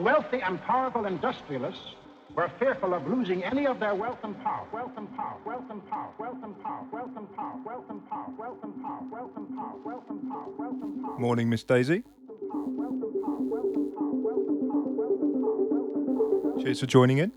Wealthy and powerful industrialists were fearful of losing any of their wealth and power, wealth and power, wealth and power, wealth and power, wealth and power, wealth and power, wealth and power, wealth and power, wealth and power, wealth and power. Morning, Miss Daisy. Cheers for joining in.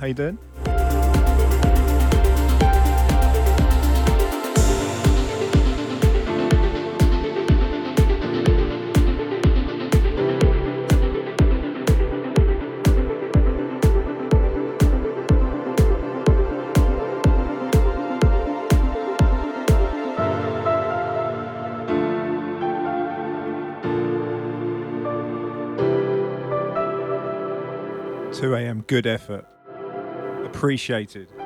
How you doing? Good effort. Appreciated.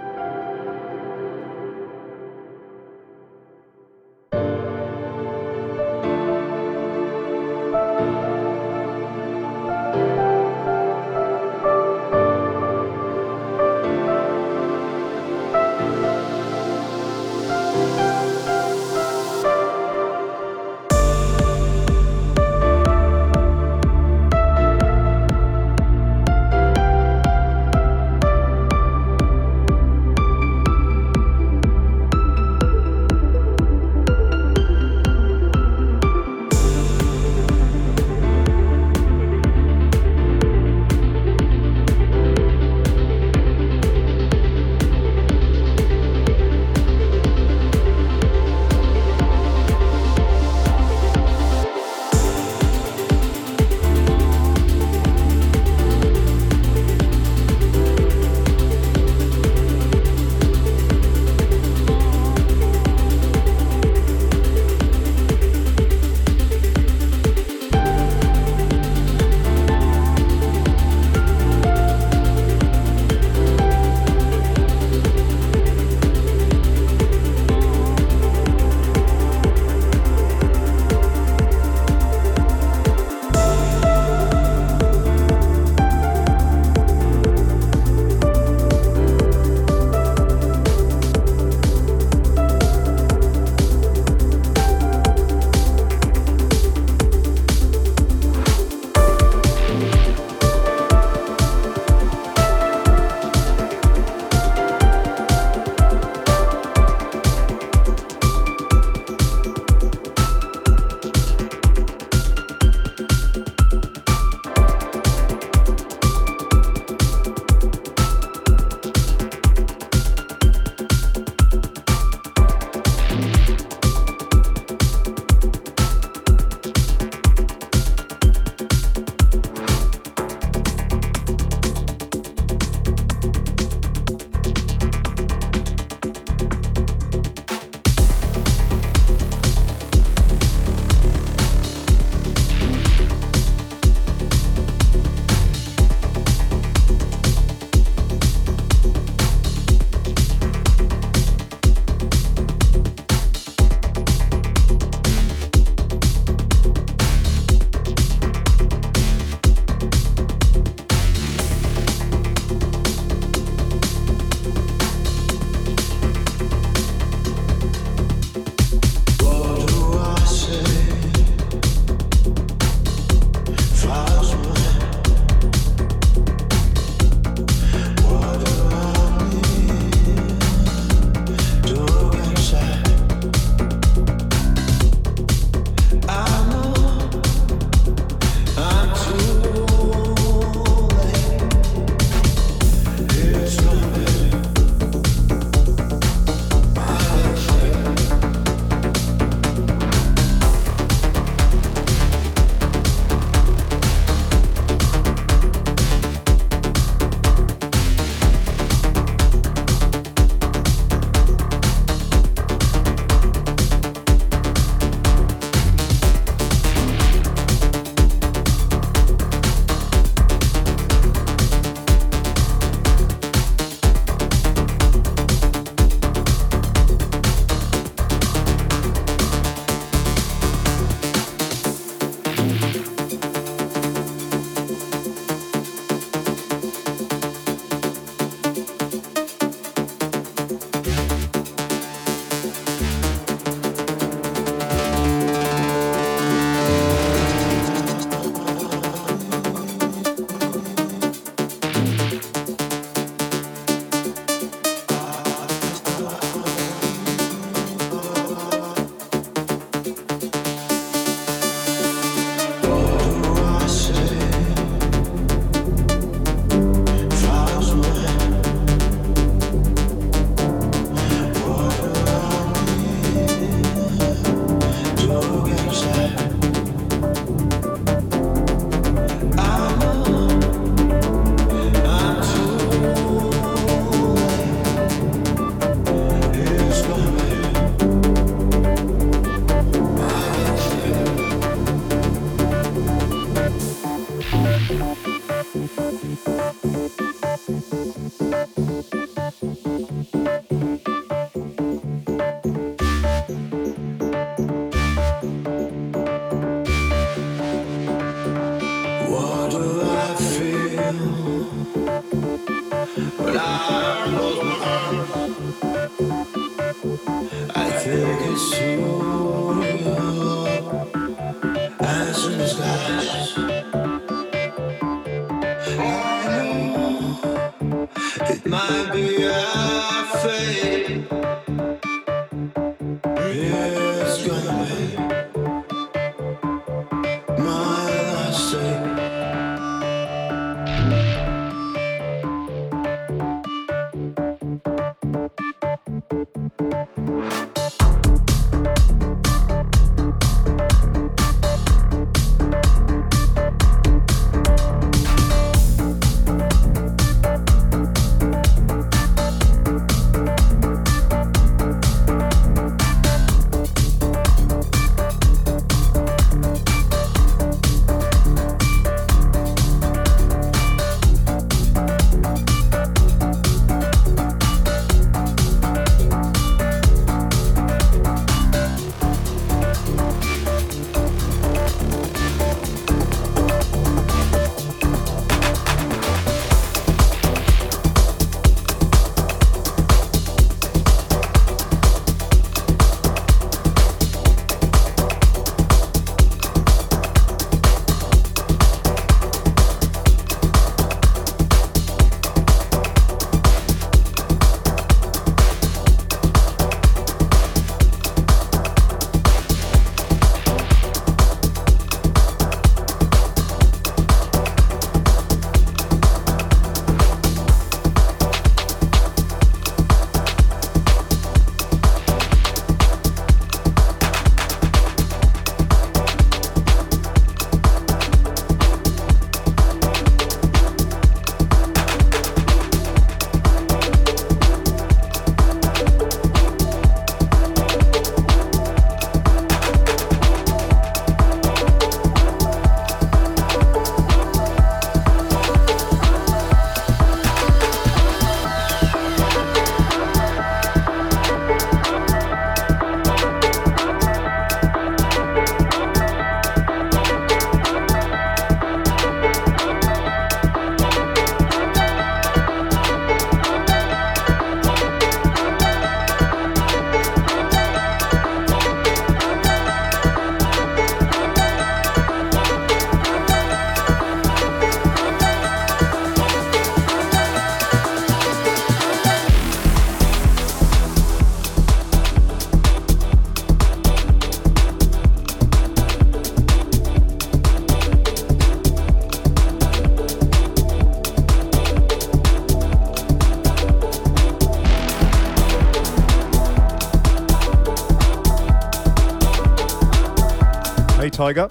Tiger.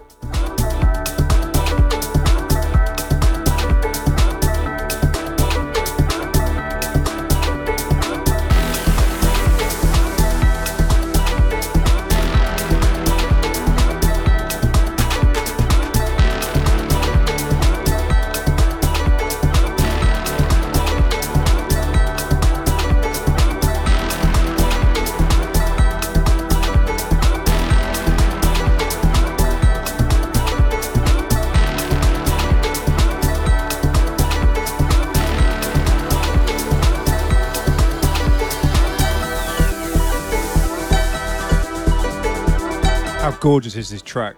Gorgeous is this track?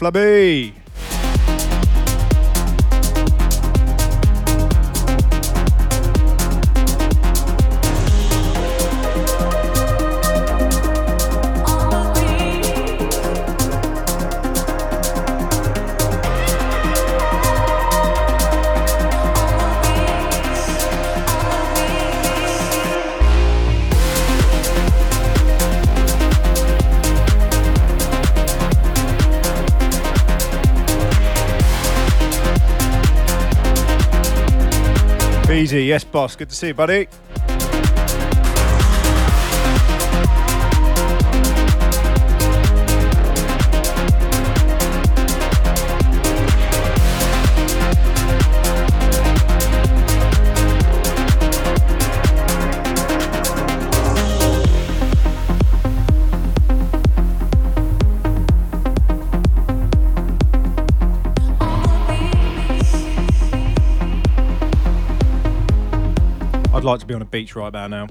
Flabey. Yes, boss. Good to see you, buddy. Like to be on a beach right about now.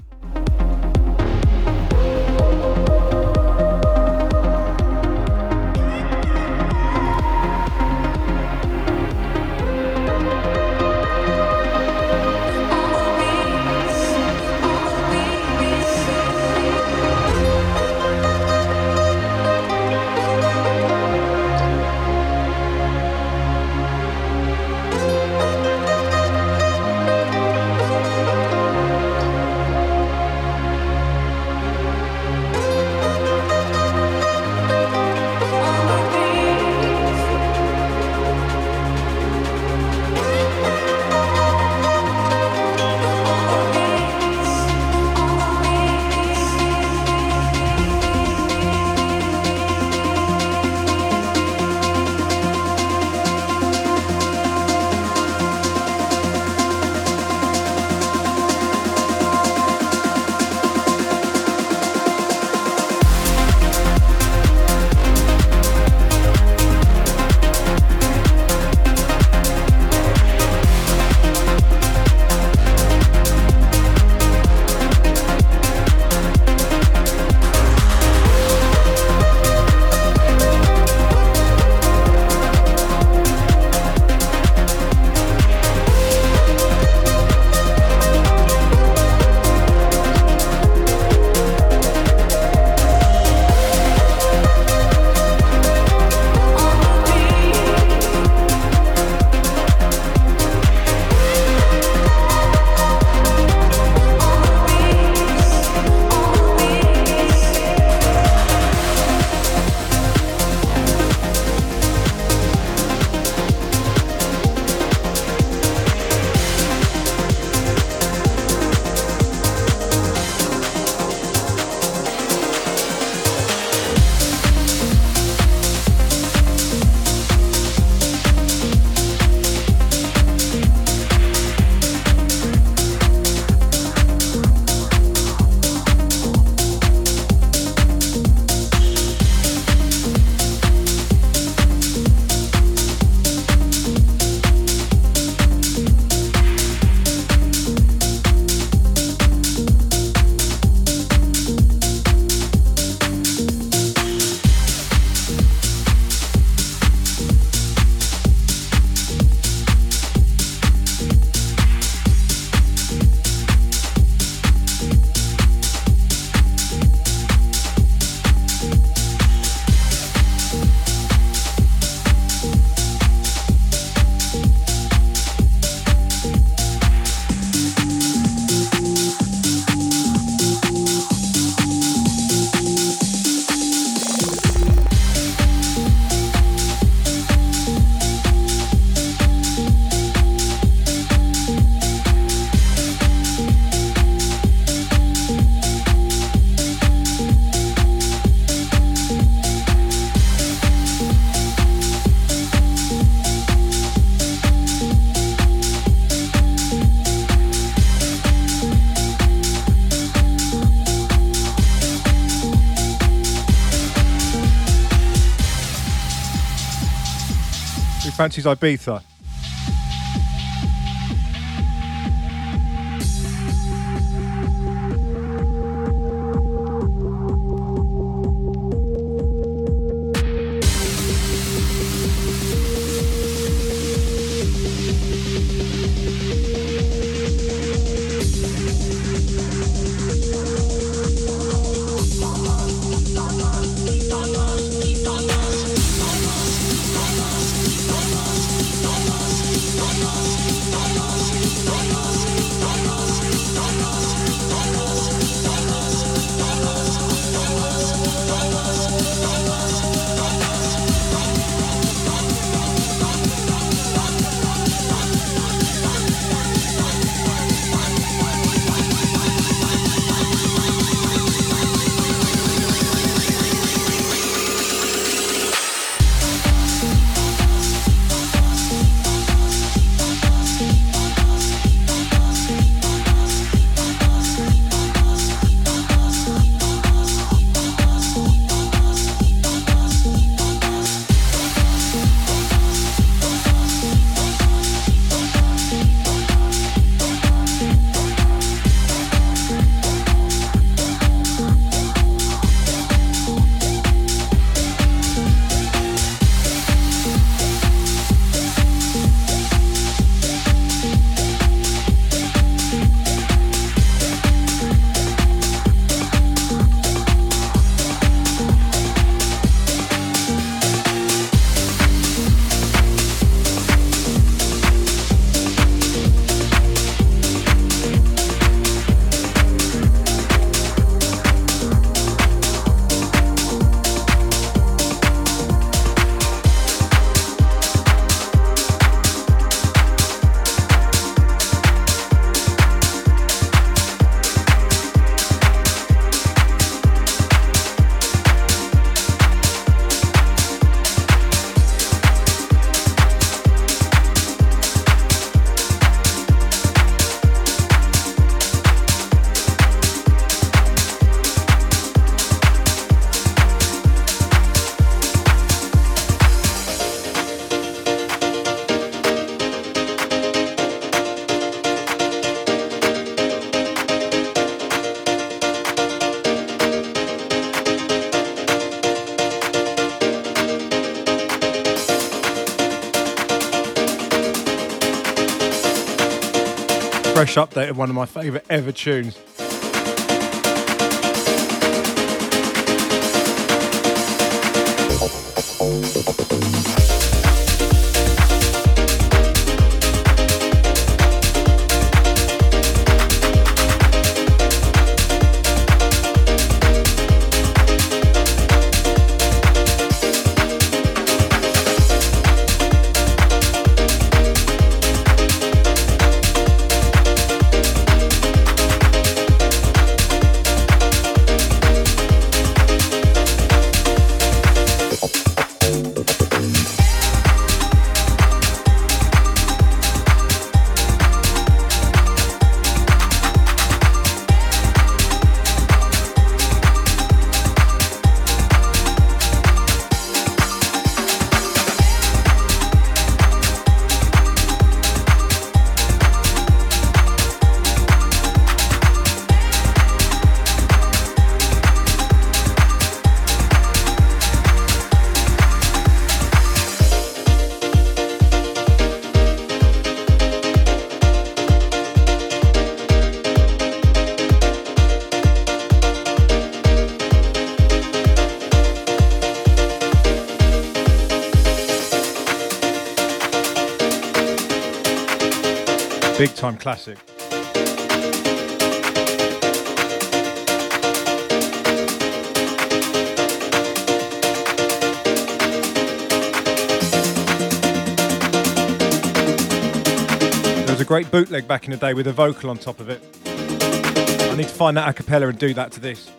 Fancies Ibiza? Fresh update of one of my favourite ever tunes. Time classic. There was a great bootleg back in the day with a vocal on top of it. I need to find that a cappella and do that to this.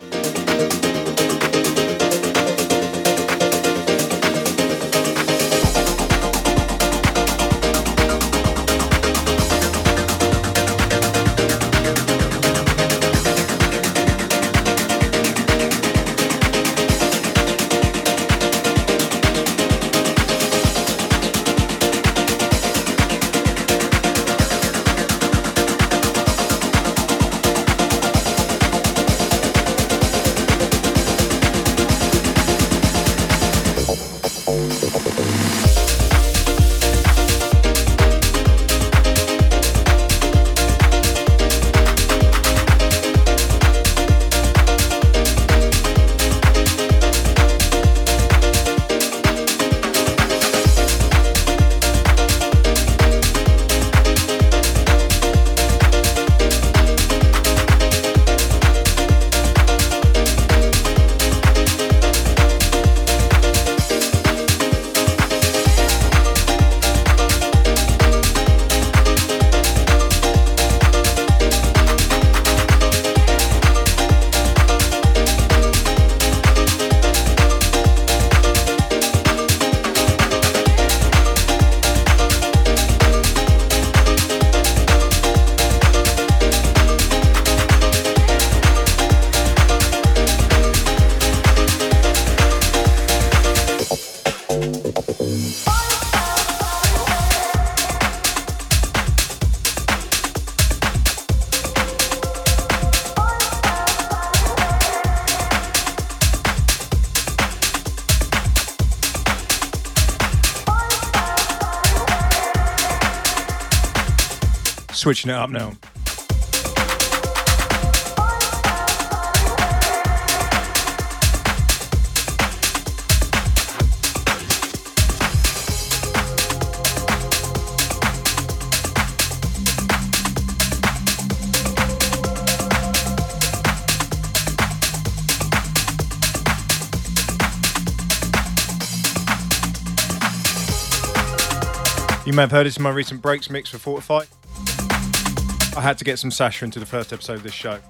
Switching it up now. You may have heard this in my recent breaks mix for Fortify. I had to get some Sasha into the first episode of this show.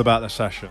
All about the session.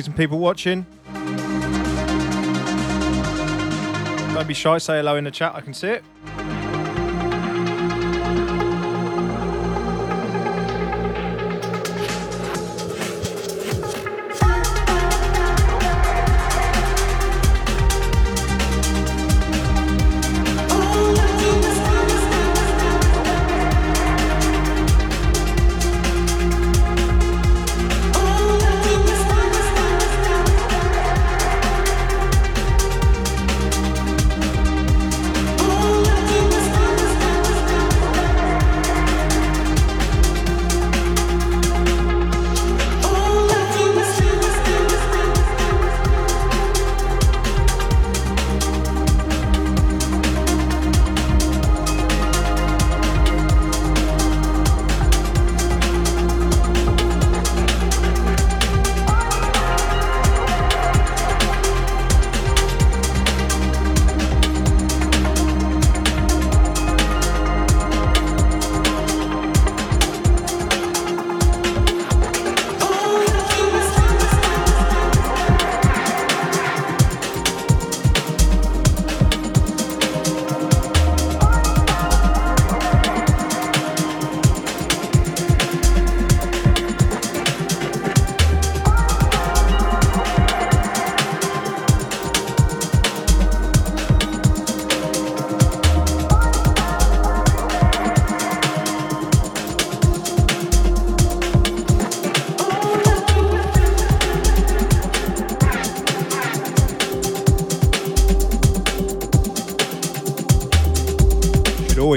See some people watching. Don't be shy, say hello in the chat, I can see it.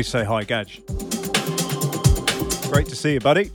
Say hi, Gadge. Great to see you, buddy.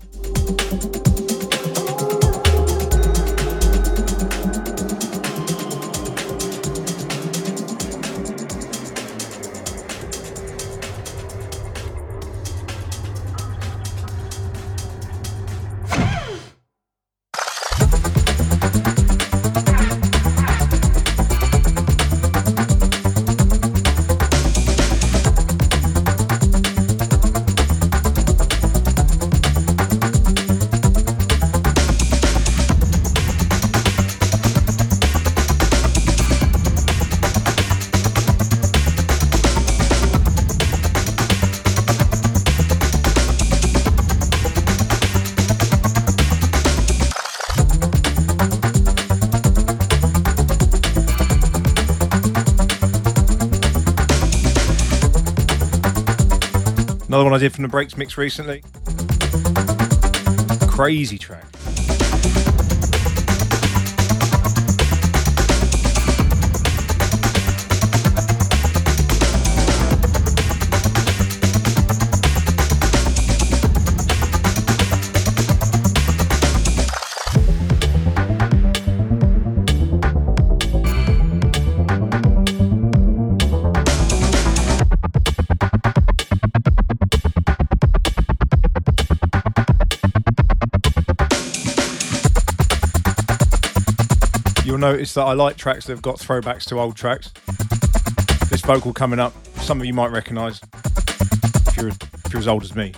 One I did from the Breaks mix recently. Crazy track. You'll that I like tracks that have got throwbacks to old tracks. This vocal coming up, some of you might recognise if you're, if you're as old as me.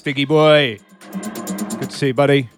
Stiggy boy. Good to see you, buddy.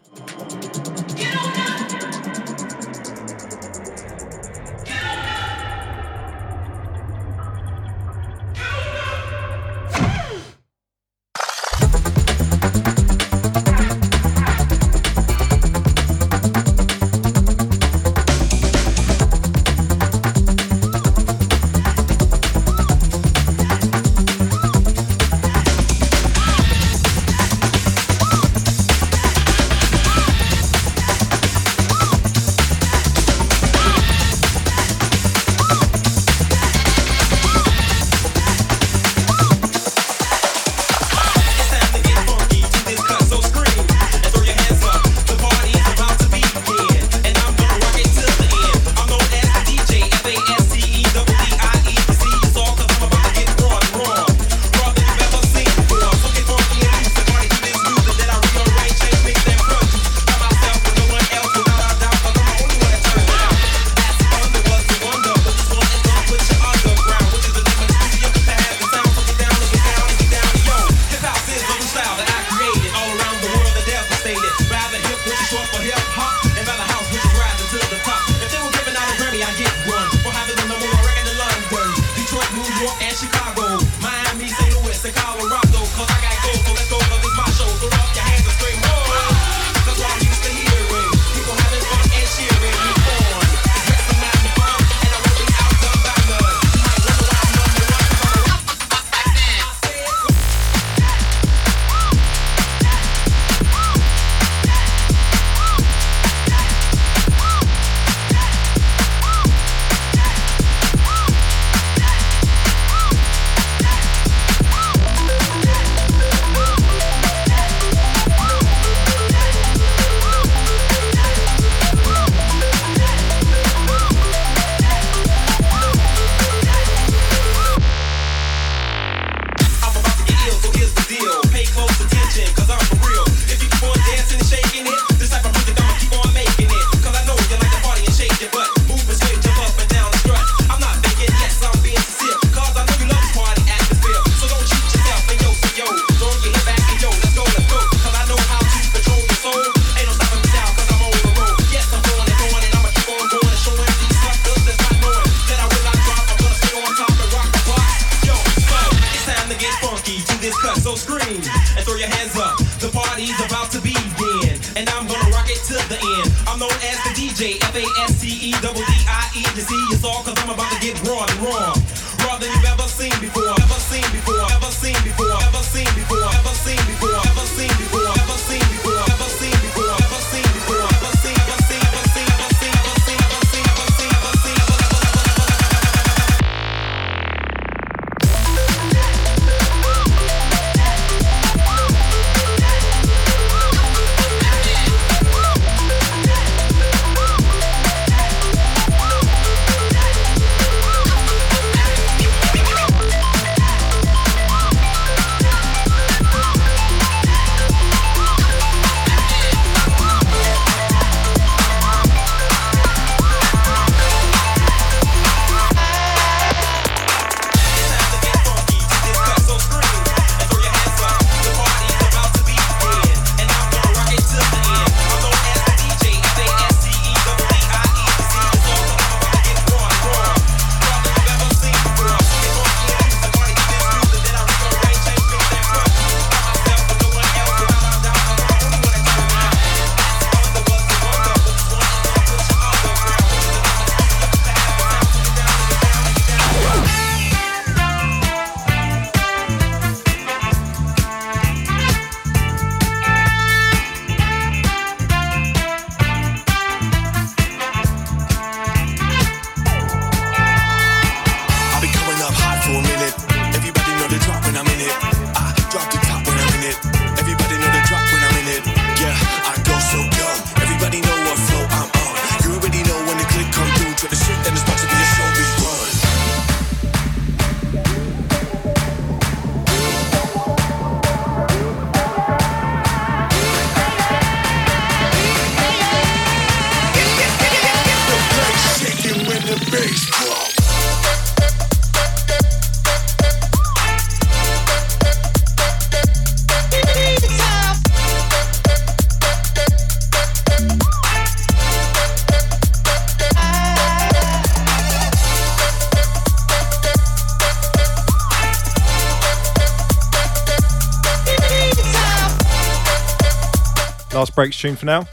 Breaks tune for now.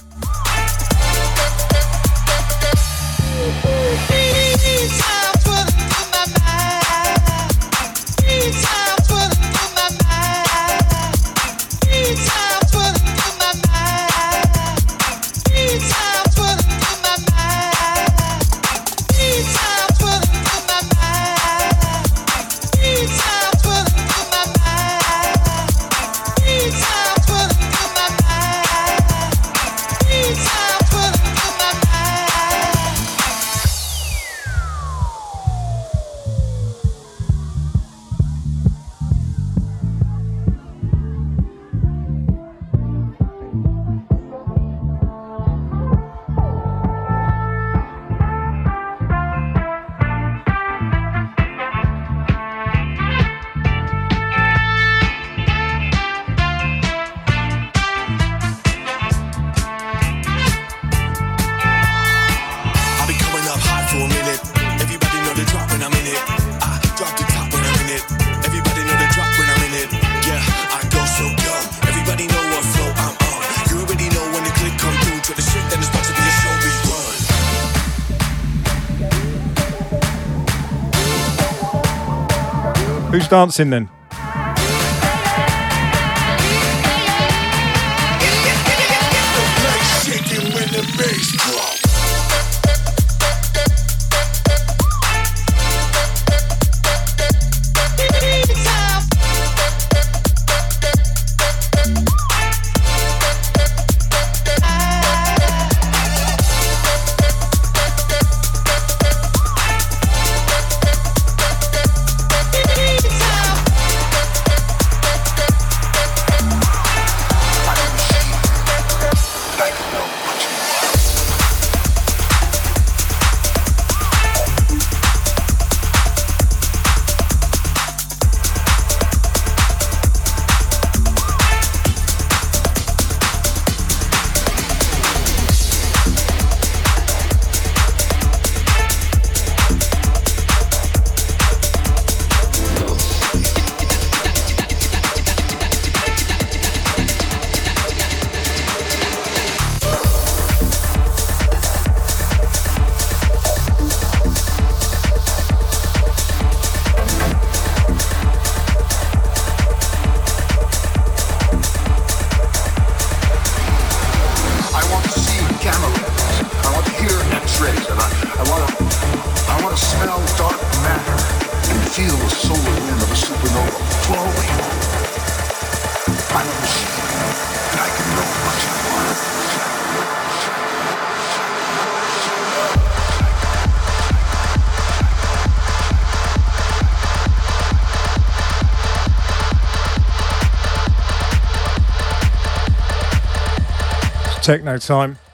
Dancing then? Techno time.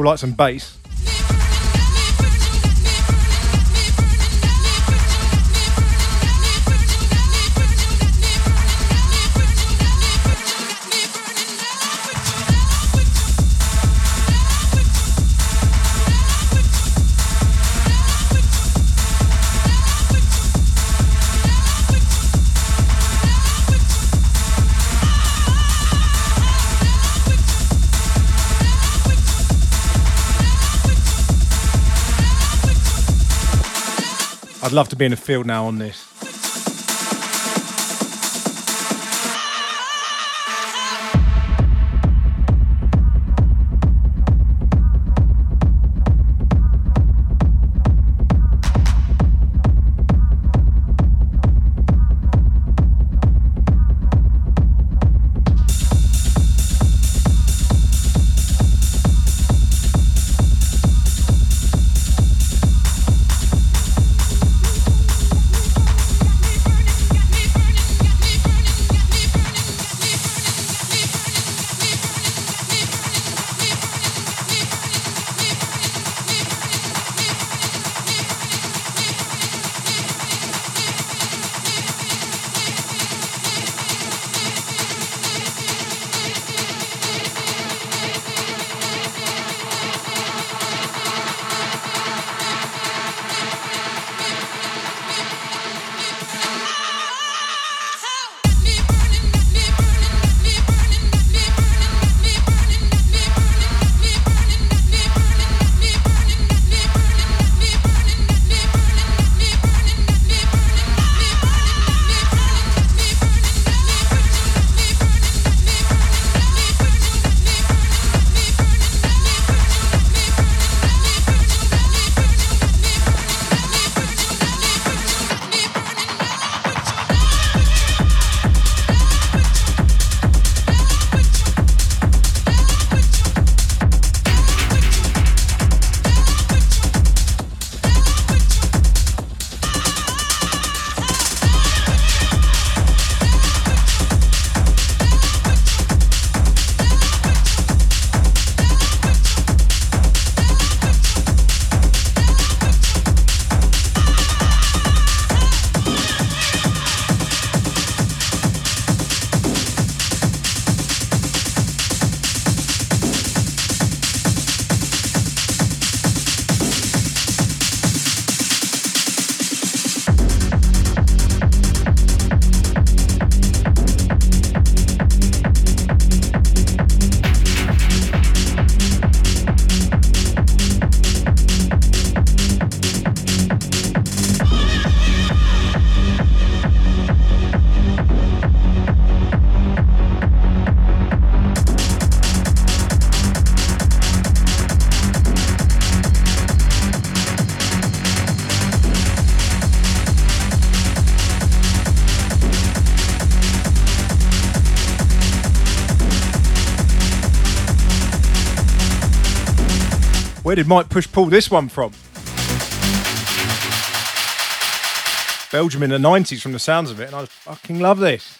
All like some bass. I'd love to be in the field now on this. Where did Mike Push pull this one from? Belgium in the 90s from the sounds of it, and I fucking love this.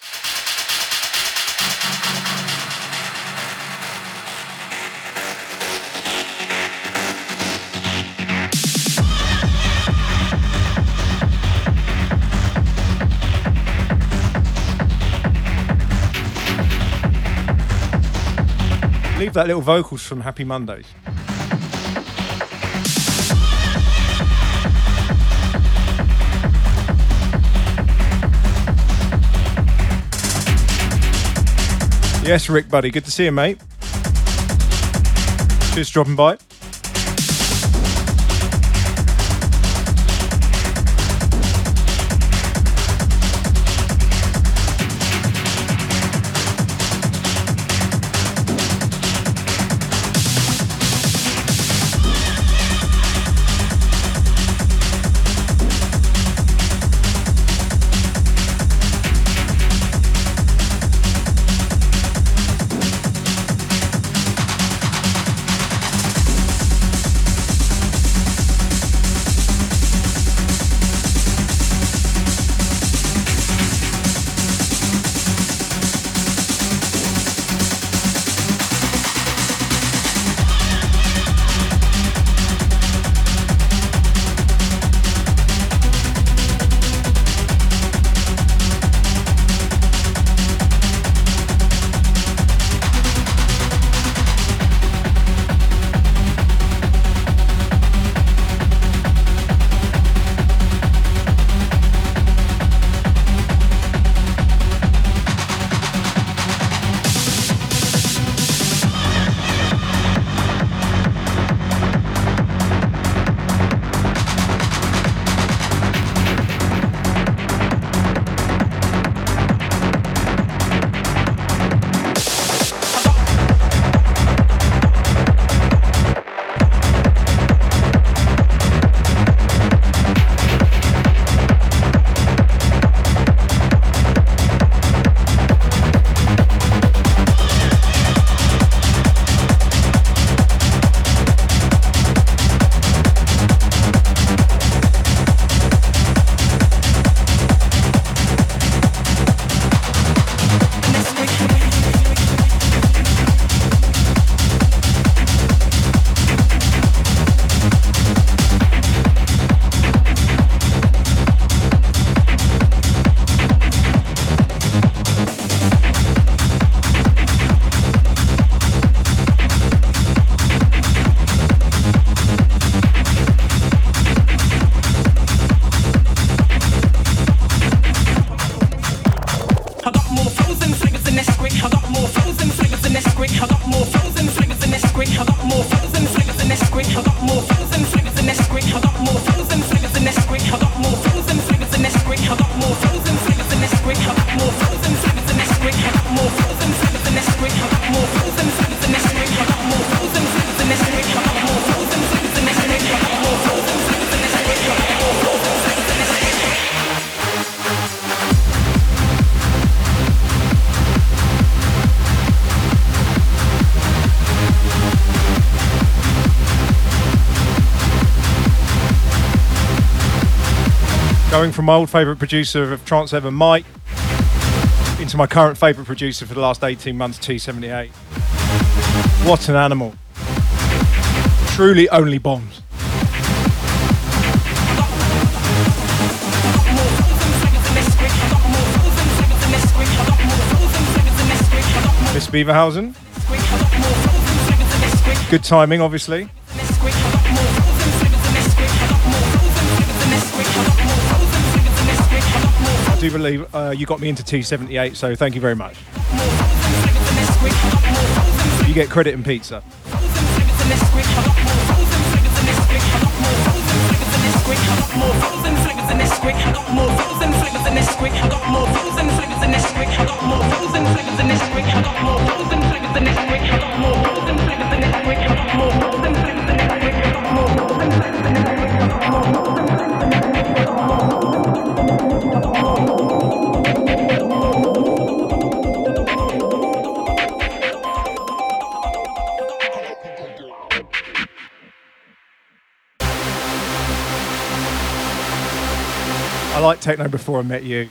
Leave that little vocals from Happy Mondays. Yes, Rick, buddy. Good to see you, mate. Just dropping by. Going from my old favourite producer of Trance Ever, Mike, into my current favourite producer for the last 18 months, T78. What an animal. Truly only bombs. Miss Beaverhausen. Good timing, obviously. do believe uh, you got me into T78, so thank you very much. You get credit and pizza. More than this quick. Got more than this quick. Got more techno before I met you.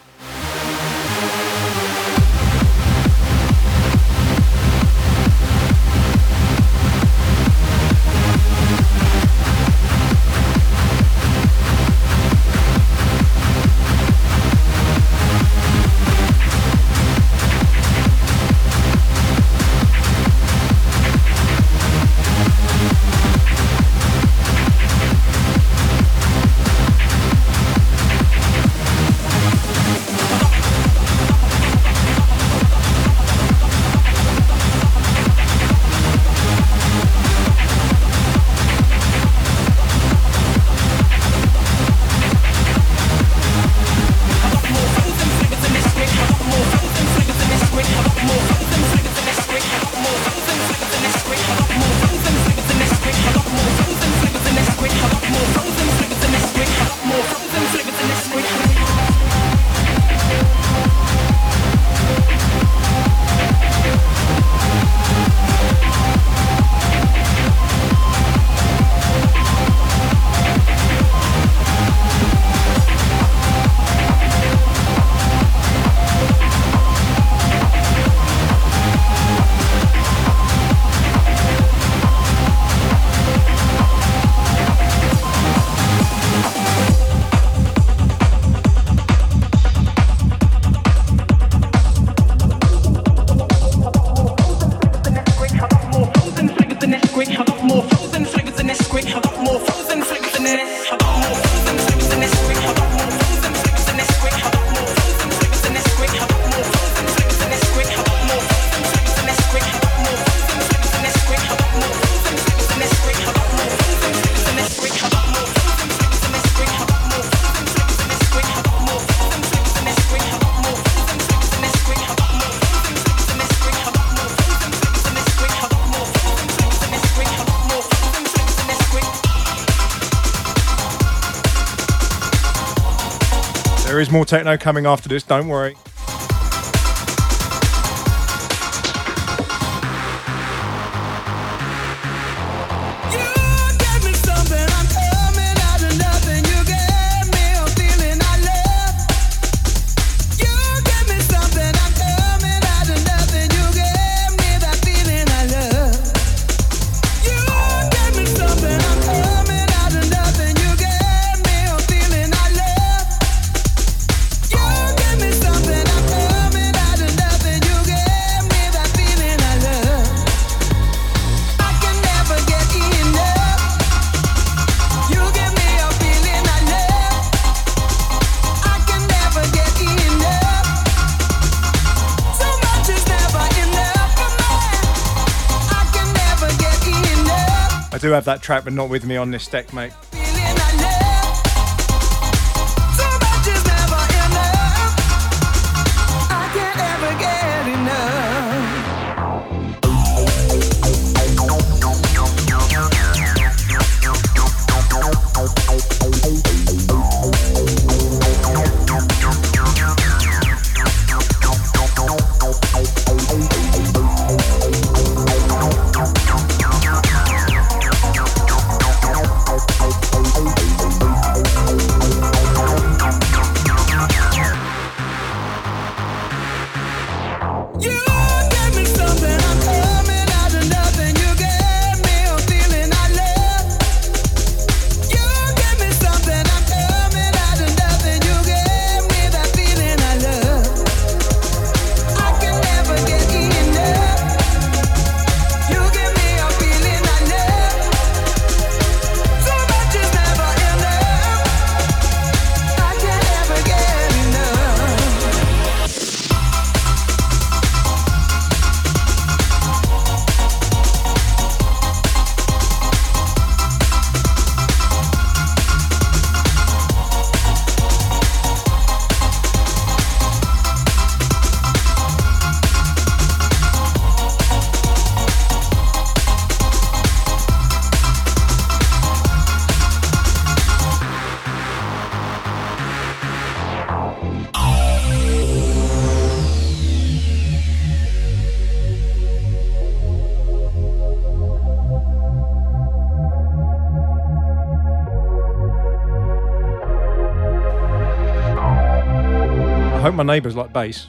More techno coming after this, don't worry. Have that track, but not with me on this deck, mate. Neighbours like bass.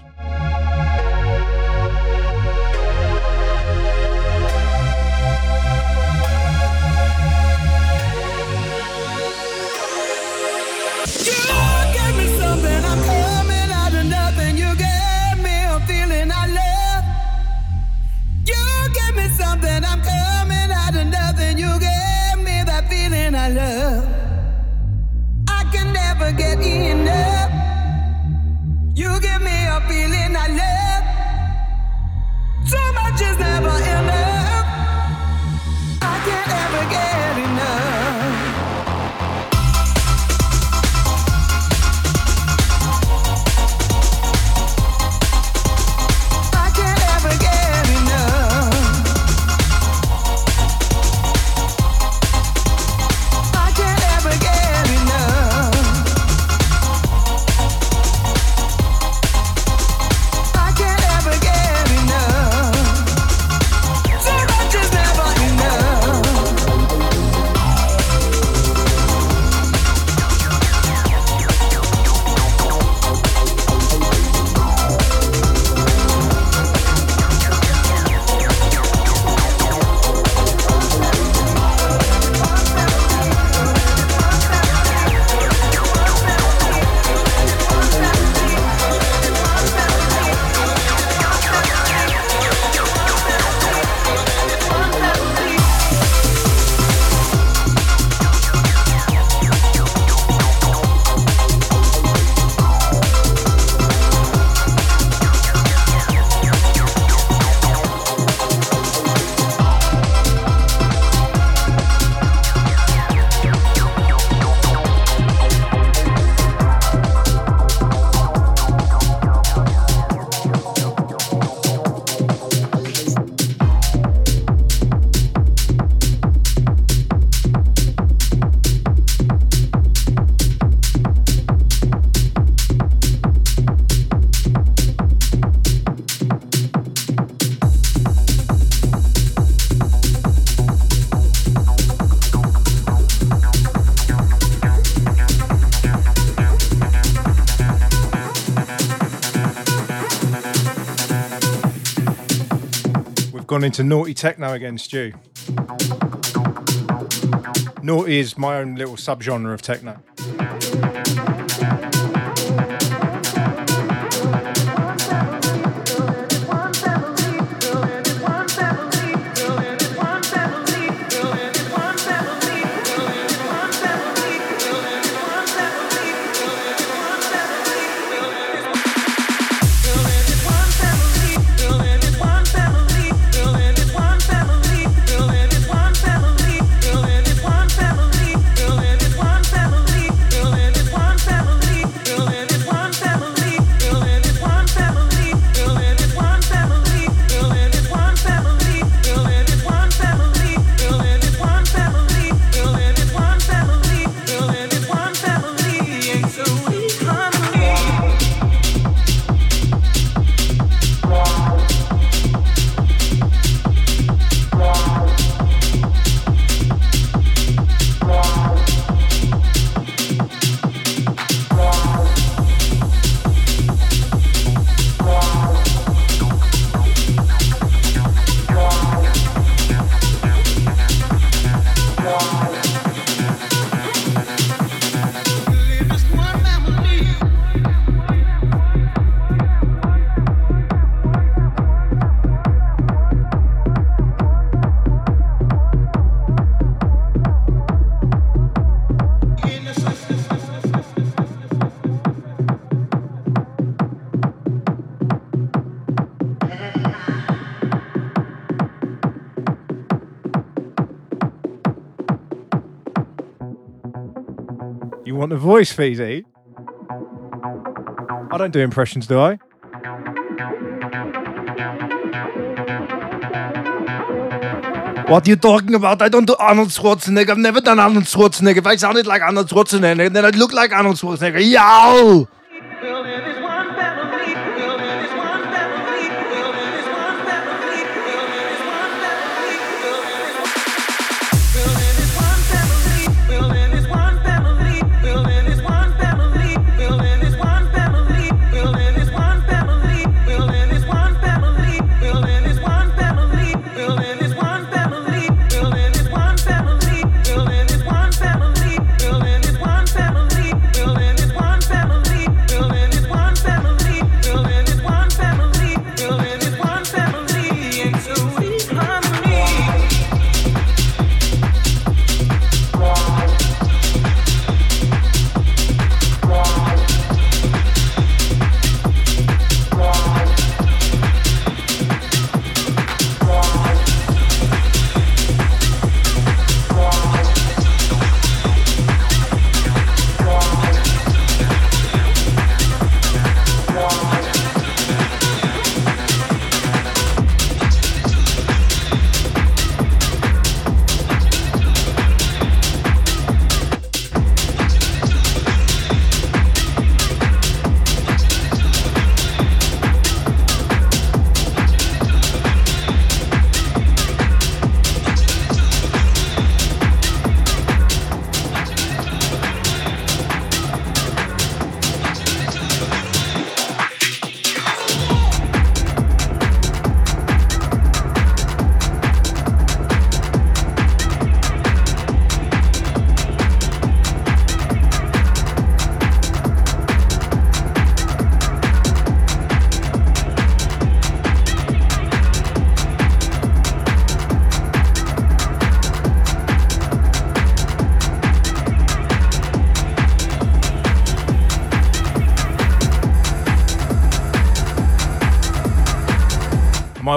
Gone into naughty techno again, Stu. Naughty is my own little subgenre of techno. Voice, Feezy? Eh? I don't do impressions, do I? What are you talking about? I don't do Arnold Schwarzenegger. I've never done Arnold Schwarzenegger. If I sounded like Arnold Schwarzenegger, then I'd look like Arnold Schwarzenegger. Yow!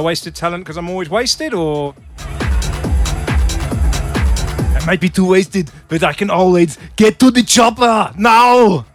Wasted talent because I'm always wasted, or I might be too wasted, but I can always get to the chopper now.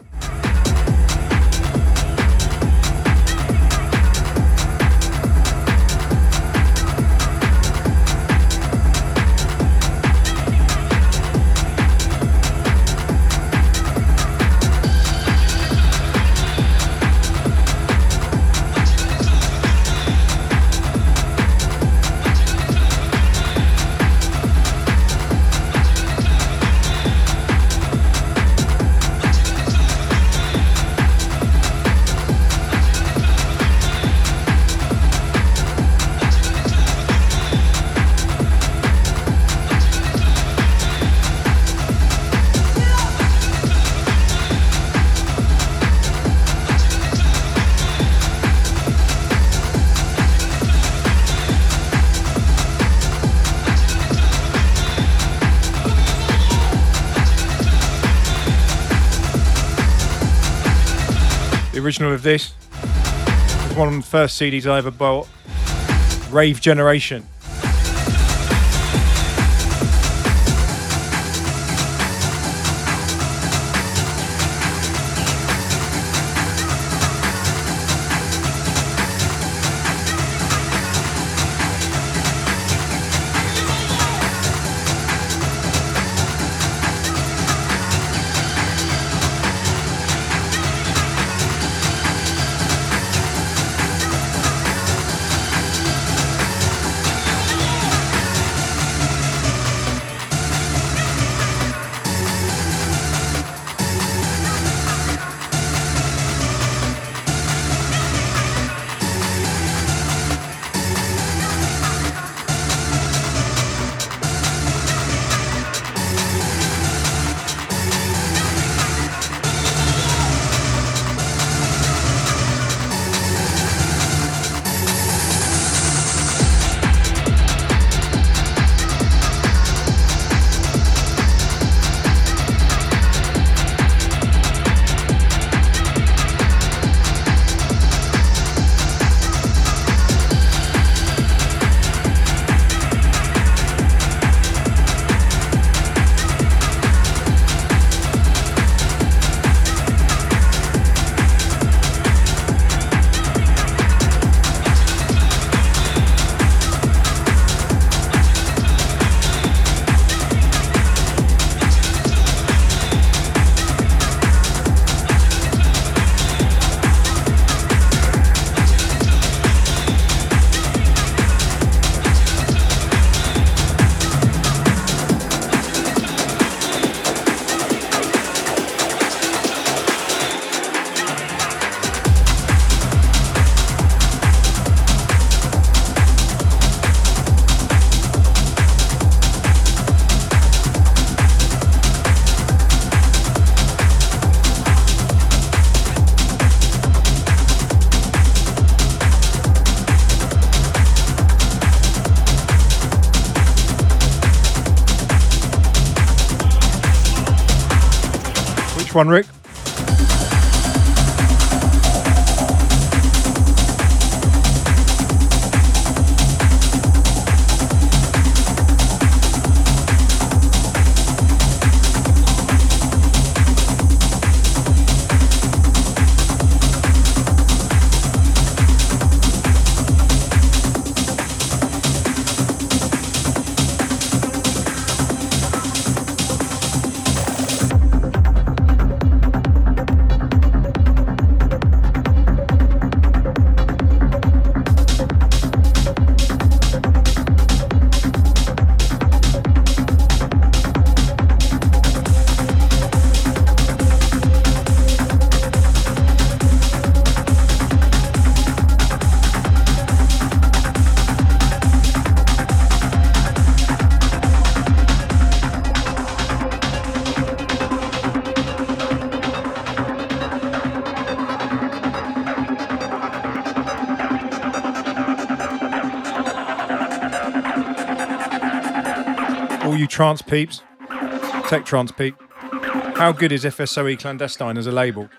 Of this was one of the first CDs I ever bought. Rave Generation. One, Rick? Trance peeps, tech trance peep. How good is FSOE Clandestine as a label?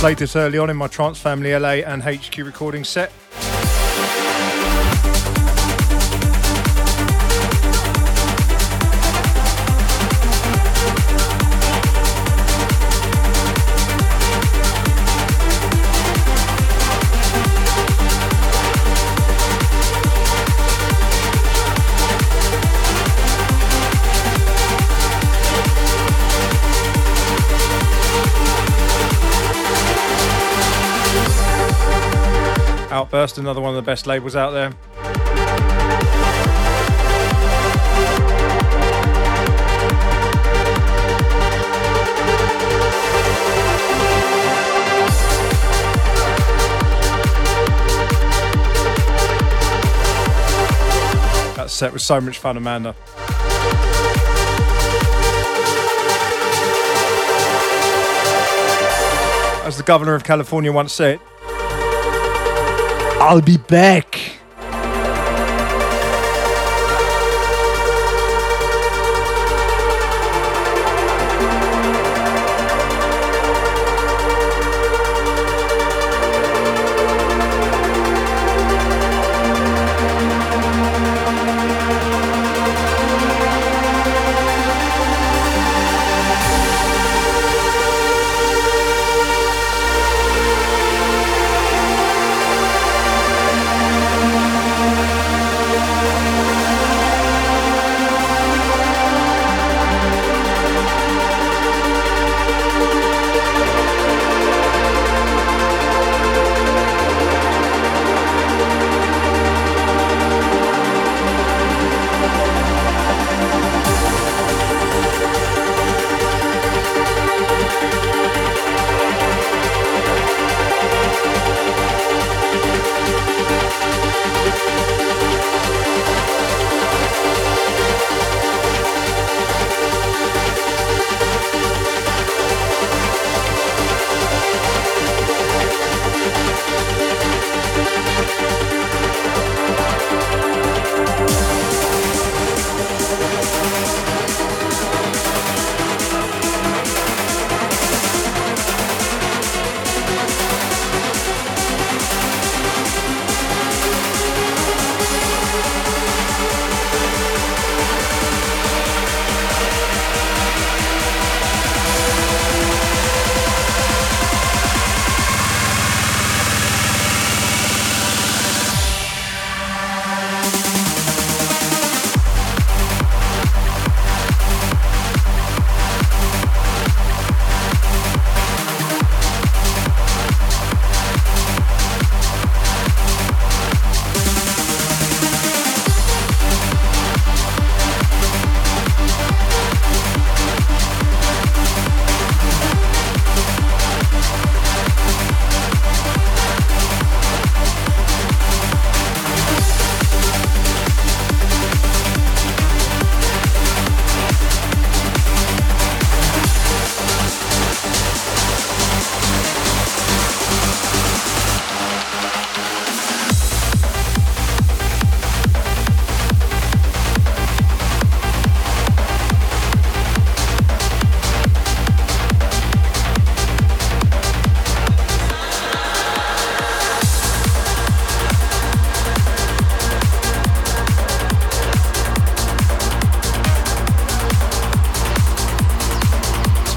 Played this early on in my Trance Family LA and HQ recording set. Outburst, another one of the best labels out there. That set was so much fun, Amanda. As the governor of California once said, I'll be back.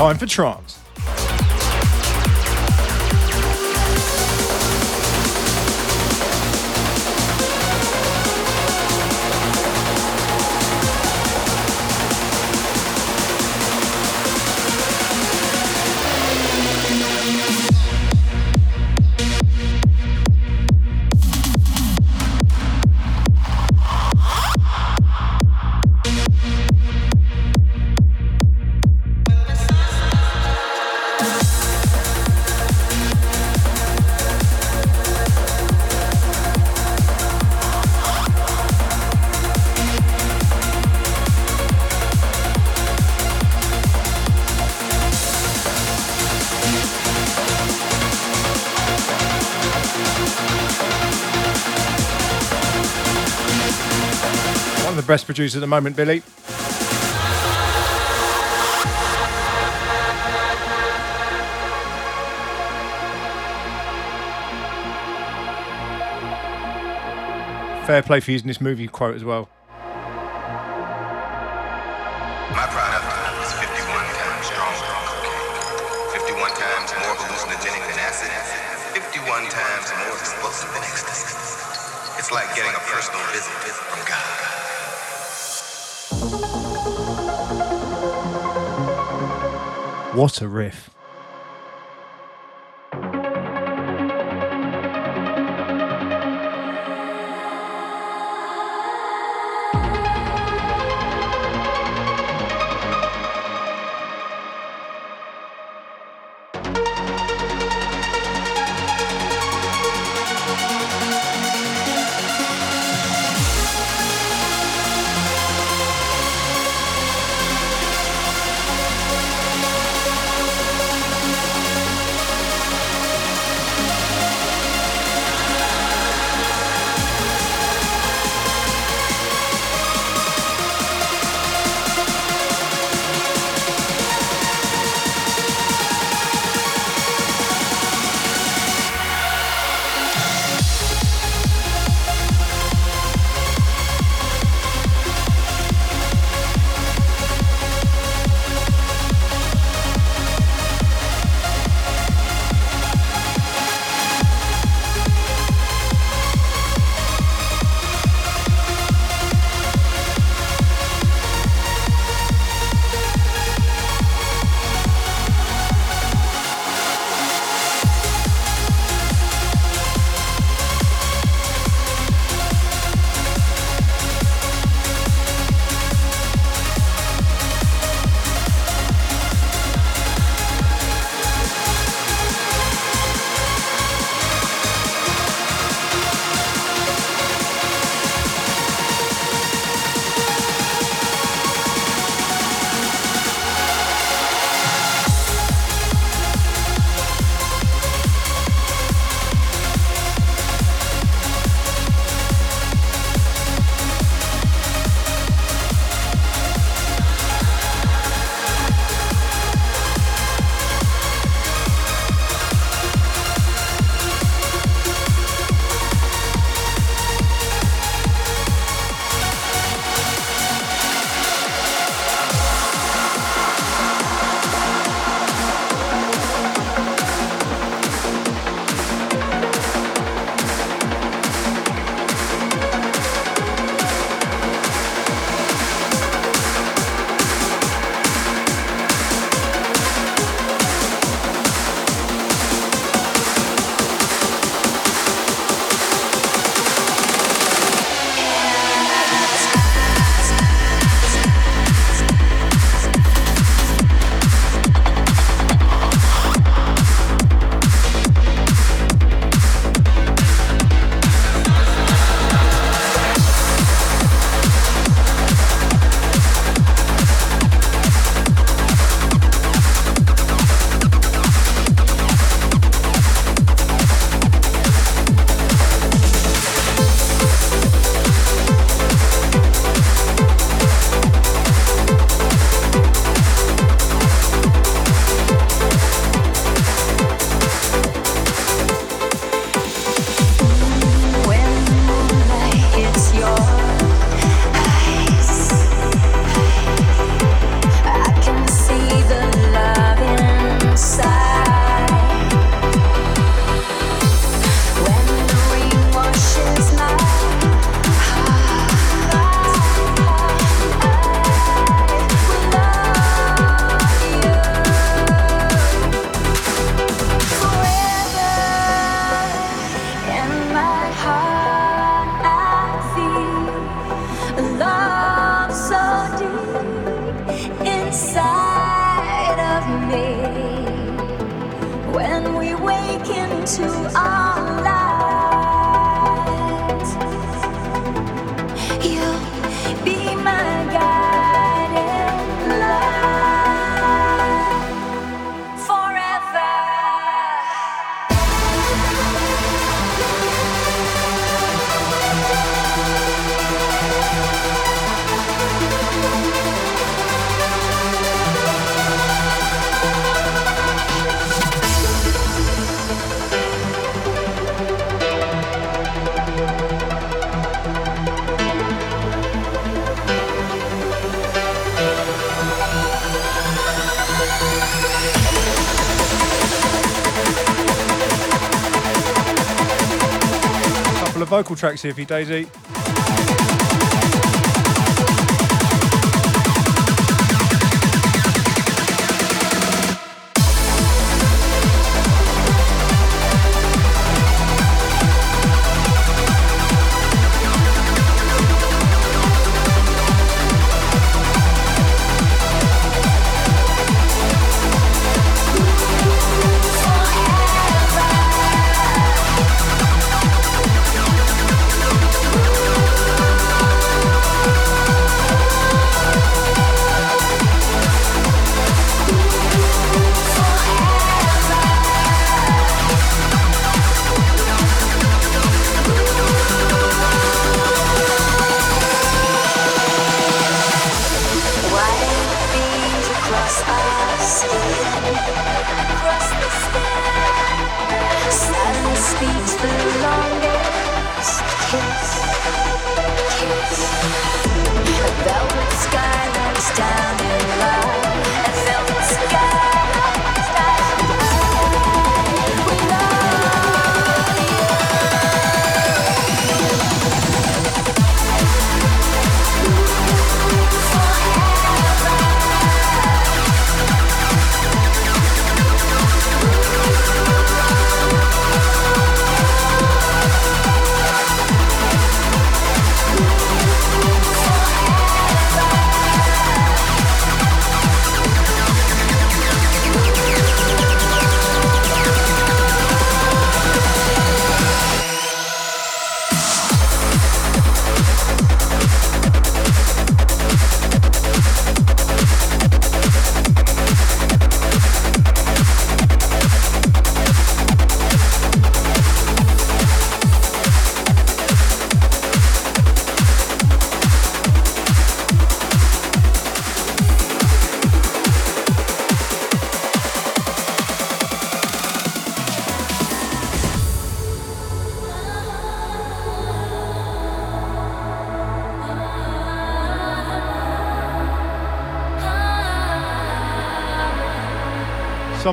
Time for trance. best producer at the moment, Billy. Fair play for using this movie quote as well. What a riff. Tracks here for you, Daisy.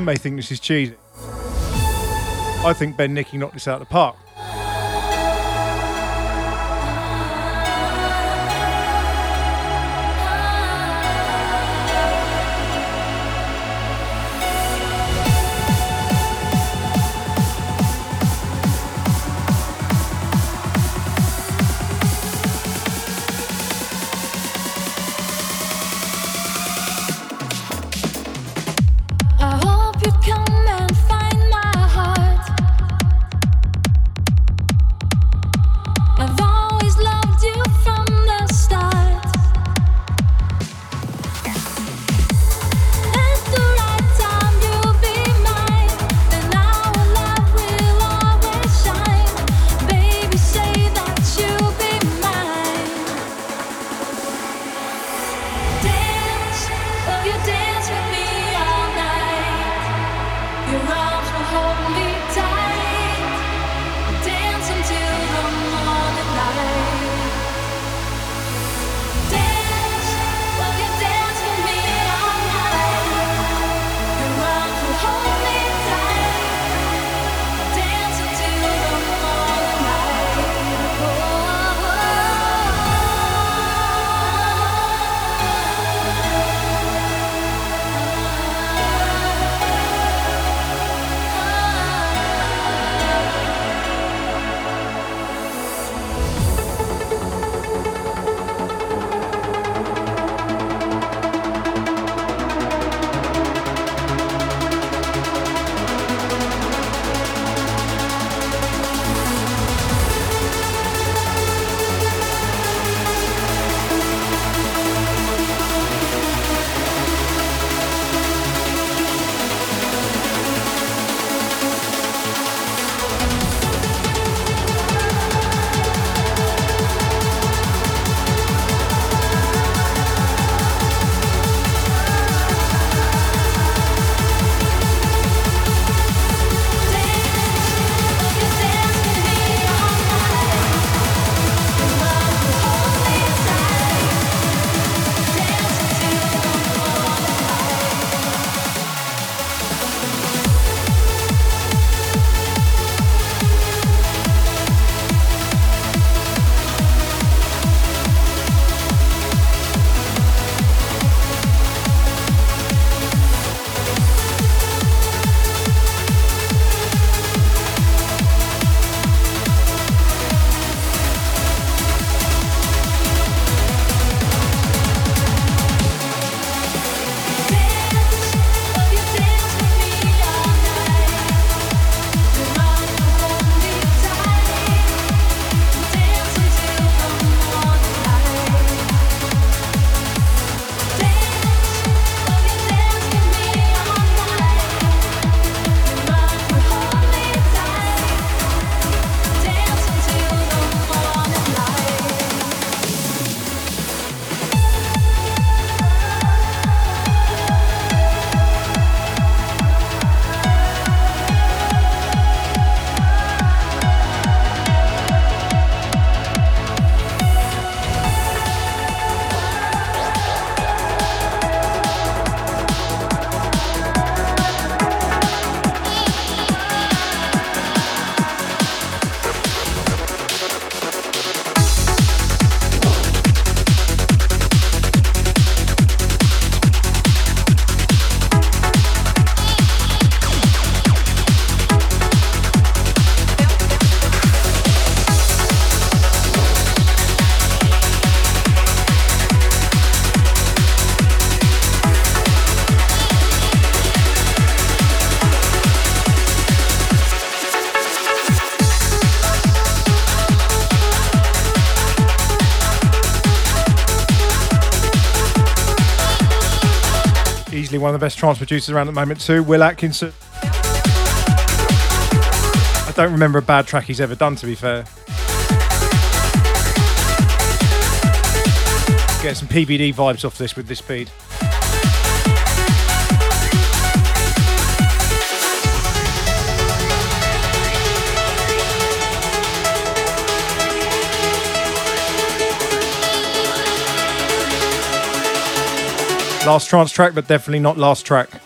Some may think this is cheesy. I think Ben Nicky knocked this out of the park. One of the best trance producers around at the moment too, Will Atkinson. I don't remember a bad track he's ever done, to be fair. Get some PvD vibes off this with this speed. Last trance track, but definitely not last track.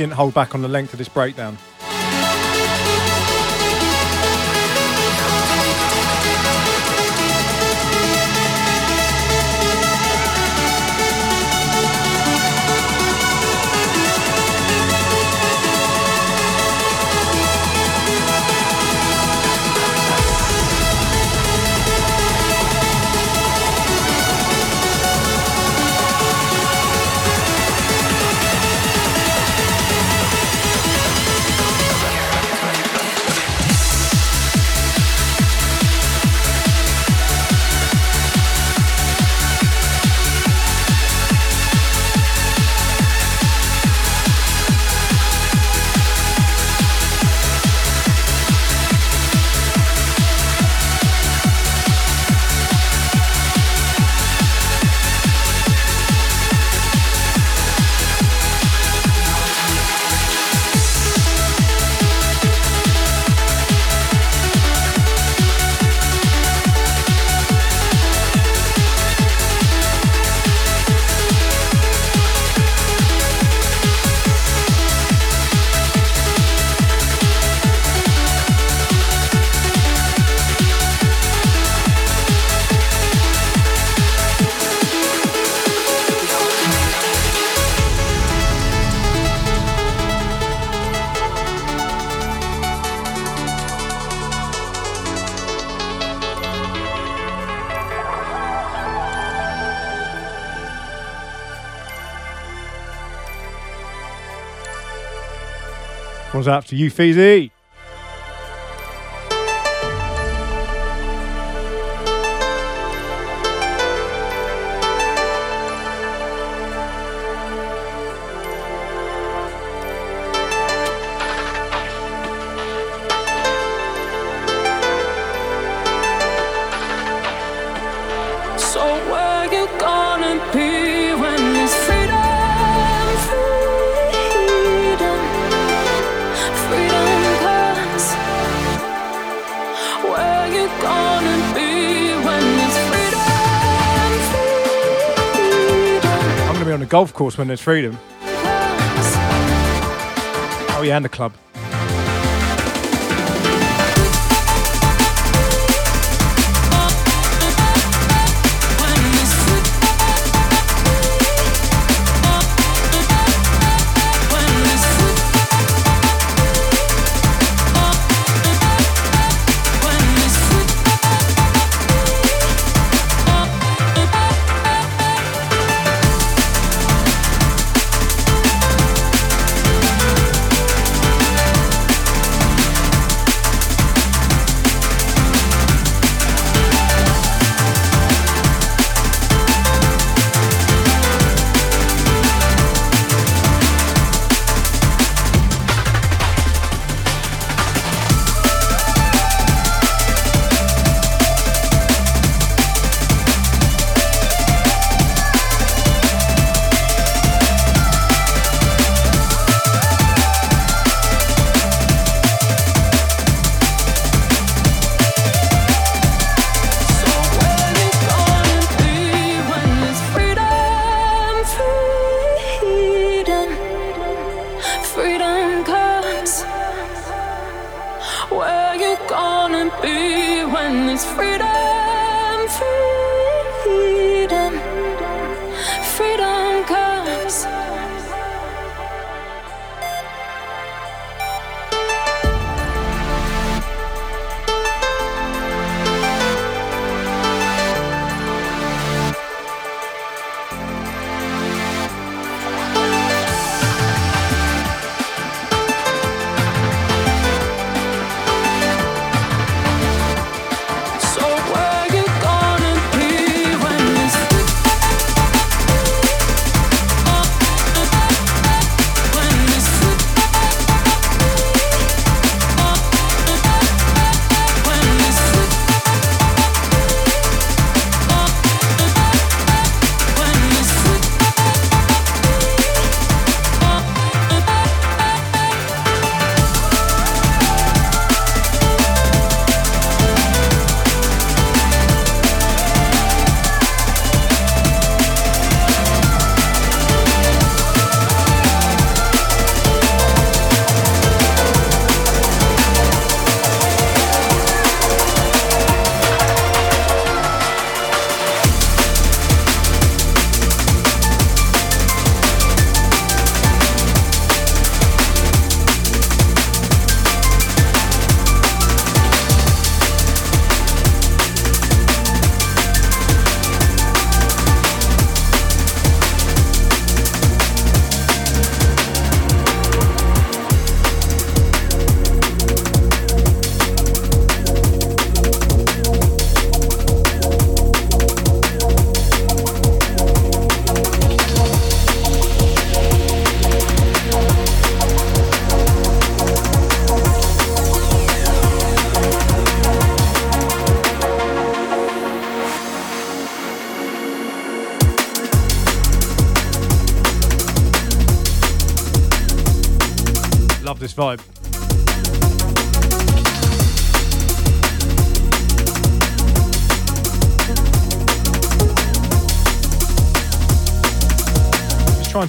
Didn't hold back on the length of this breakdown. To you, Feezy. Golf course when there's freedom. Oh yeah, and the club.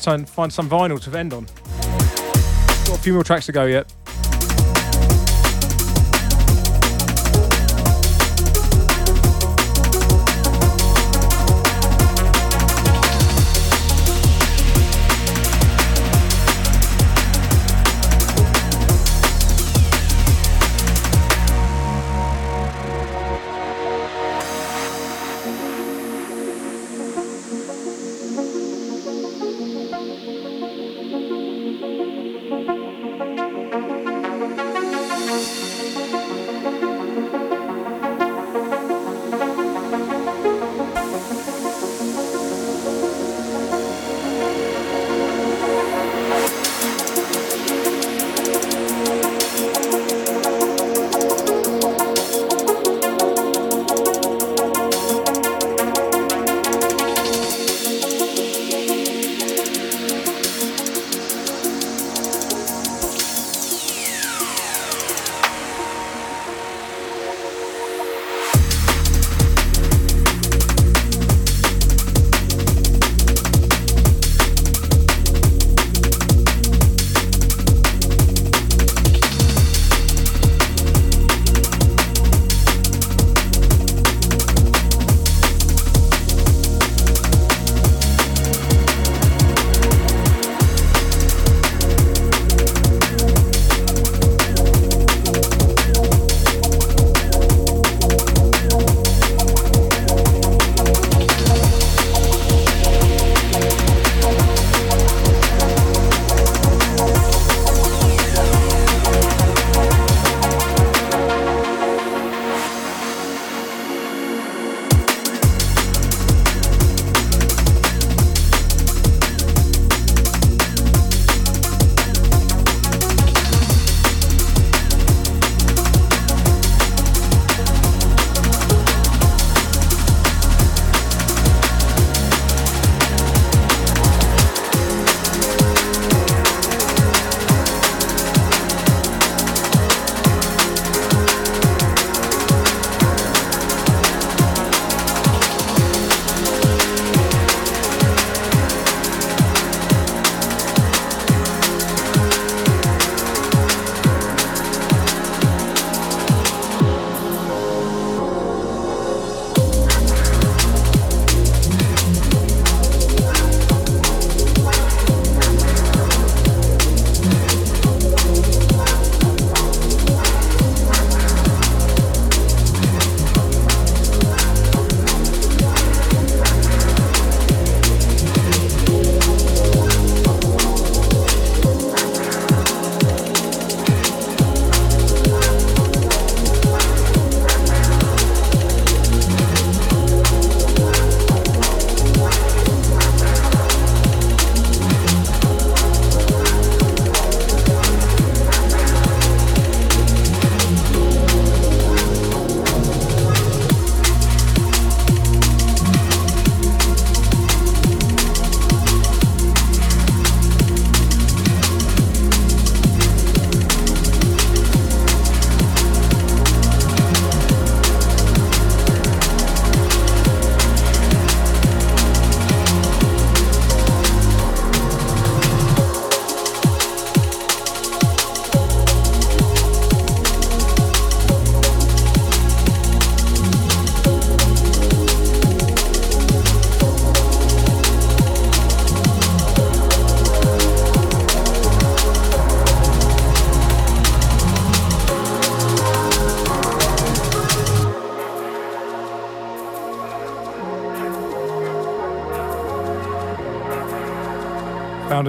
Find, find some vinyl to end on. Got a few more tracks to go yet.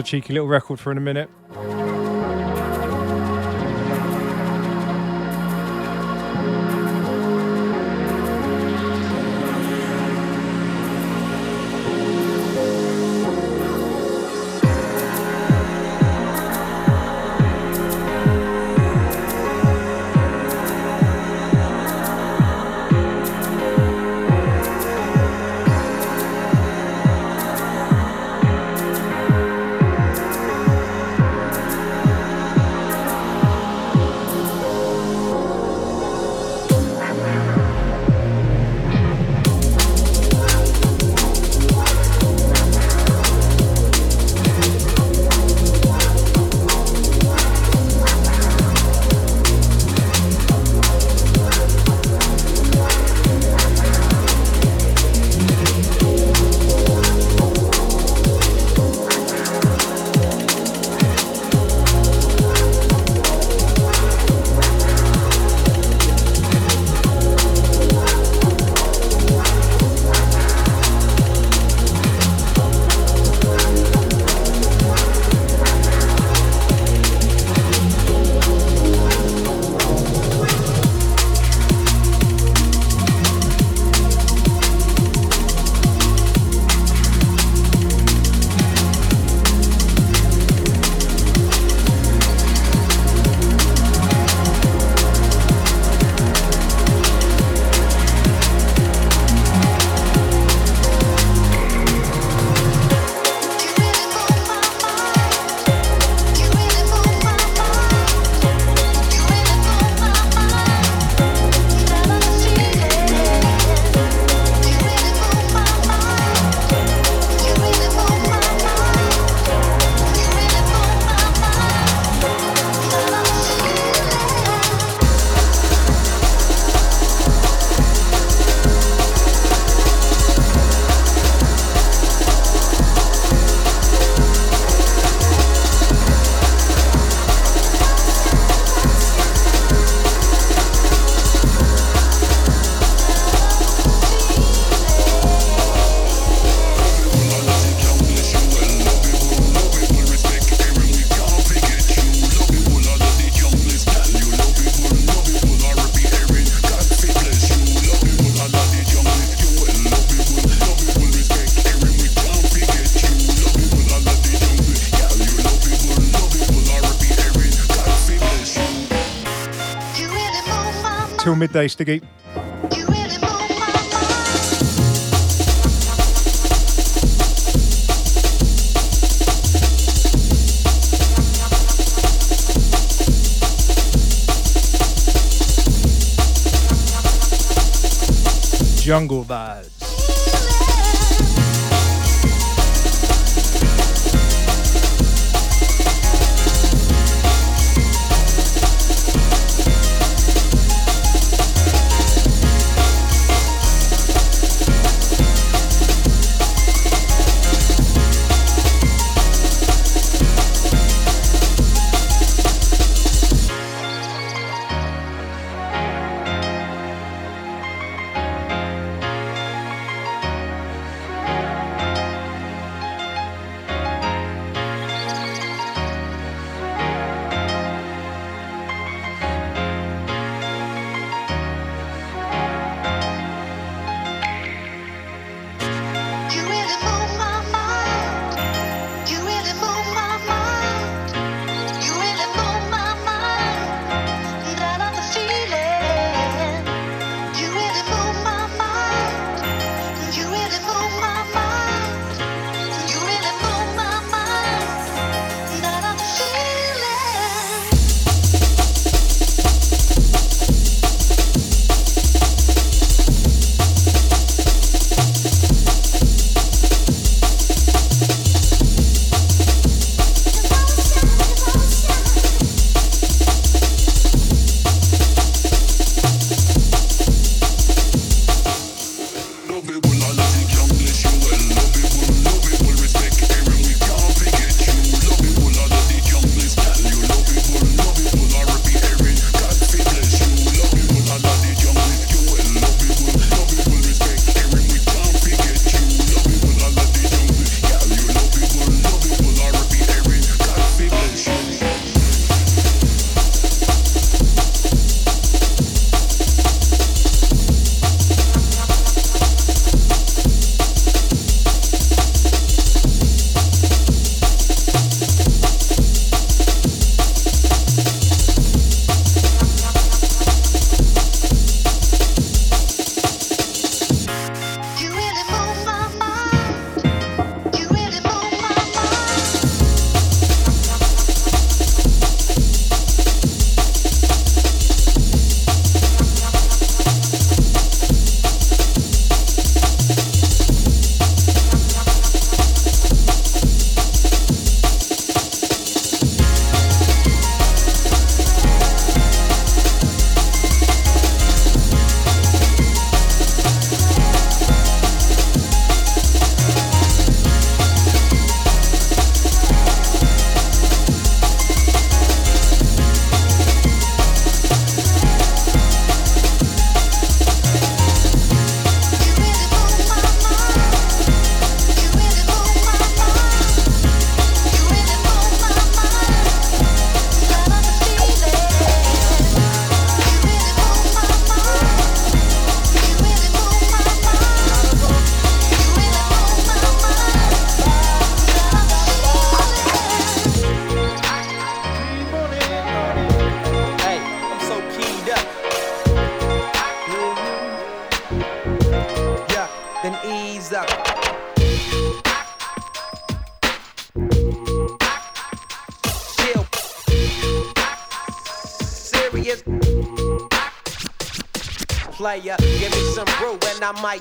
Cheeky little record for in a minute. Midday, Stiggy. Jungle vibes.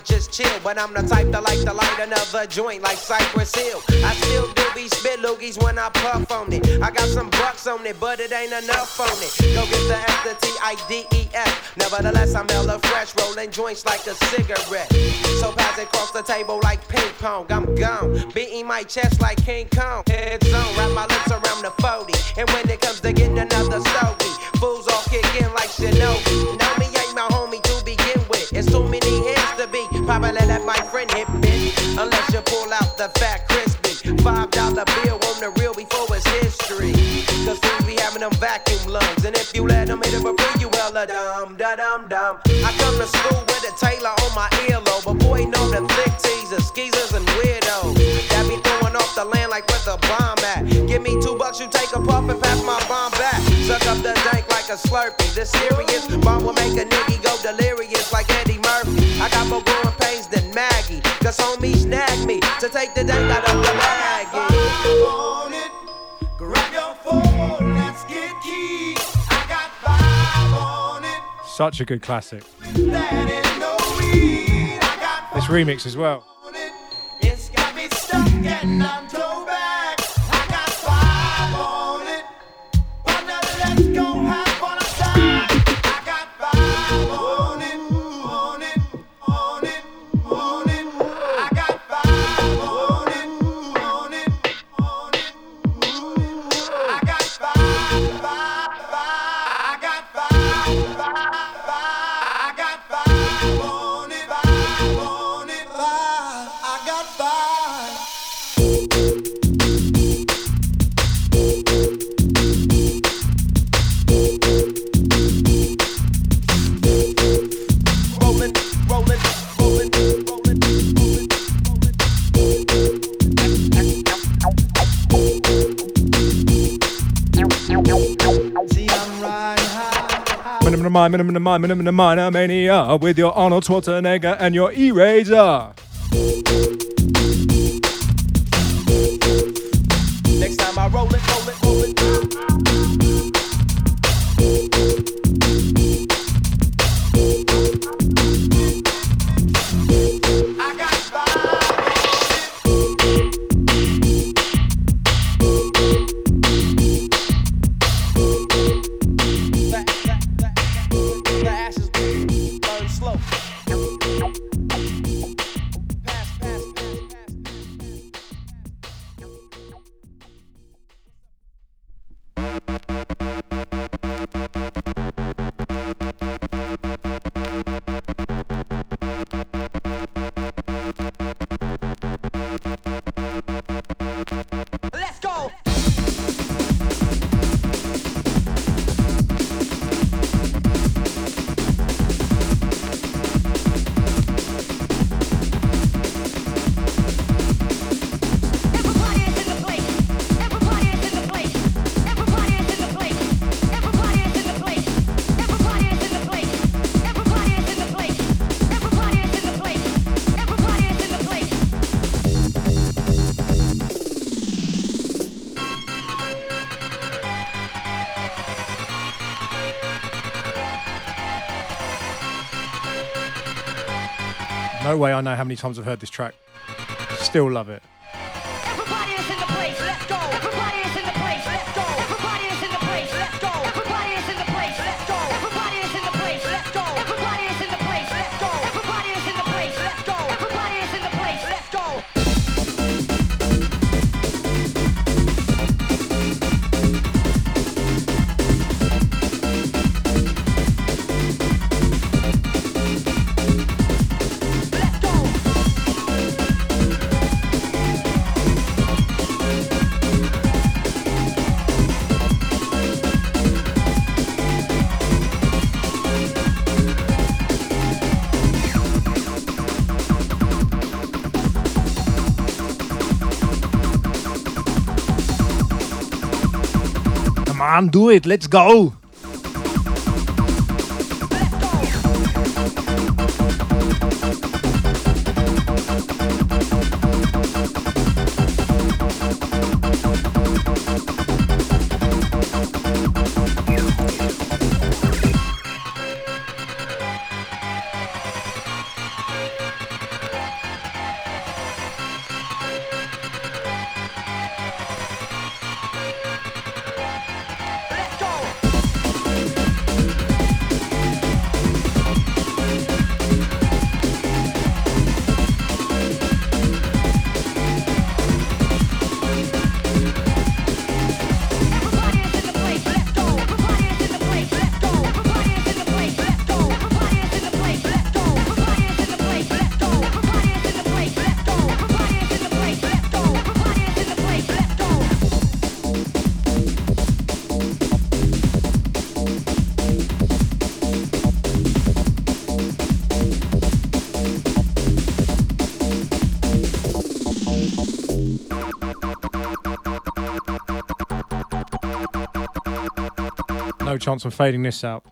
Might just chill. But I'm the type that like to light another joint like Cypress Hill. I still do be spit loogies when I puff on it. I got some bucks on it, but it ain't enough on it. Go get the F, the T, I, D, E, F. Nevertheless, I'm hella fresh, rolling joints like a cigarette. So pass it across the table like ping pong. I'm gone, beating my chest like King Kong. Heads on, wrap my lips around the 40. And when it comes to getting another stogie, fools all kick in like Shinobi. Pull out the fat crispy. Five dollar bill on the real before it's history. Cause fools be having them vacuum lungs. And if you let them hit it for free, you hella dumb, da dum dum. I come to school with a Taylor on my earlobe. But boy, know the thick teasers, skeezers, and weirdos. That be throwing off the land like where the bomb at. Give me two bucks, you take a puff and pass my bomb back. Suck up the dank like a slurpee. The serious bomb will make a nigga go delirious like Eddie Murphy. I got than Maggie. Cause homies snag me to take the dank out of the baggie. on it. Grab your phone, let's get key. I got five on it. Such a good classic. That ain't no weed. I got This remix as well. Minimum mania with your Arnold Schwarzenegger and your eraser. Many times I've heard this track. Still love it. Do it. Let's go. Chance on fading this out.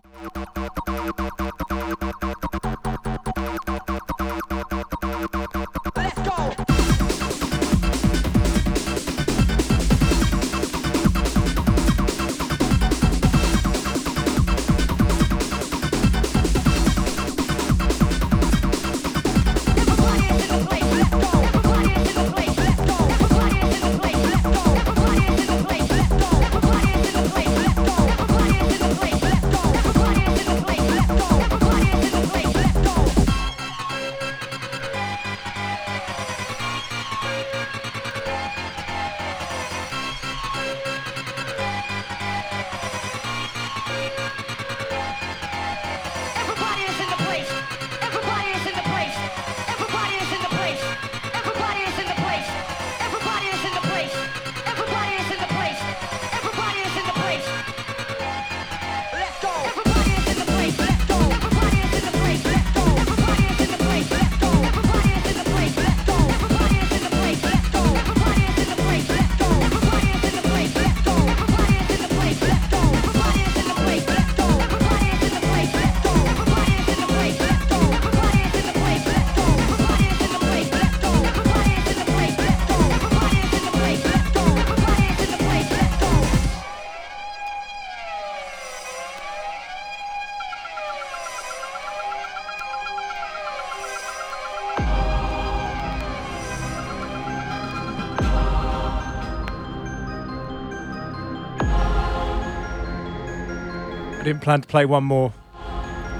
Plan to play one more.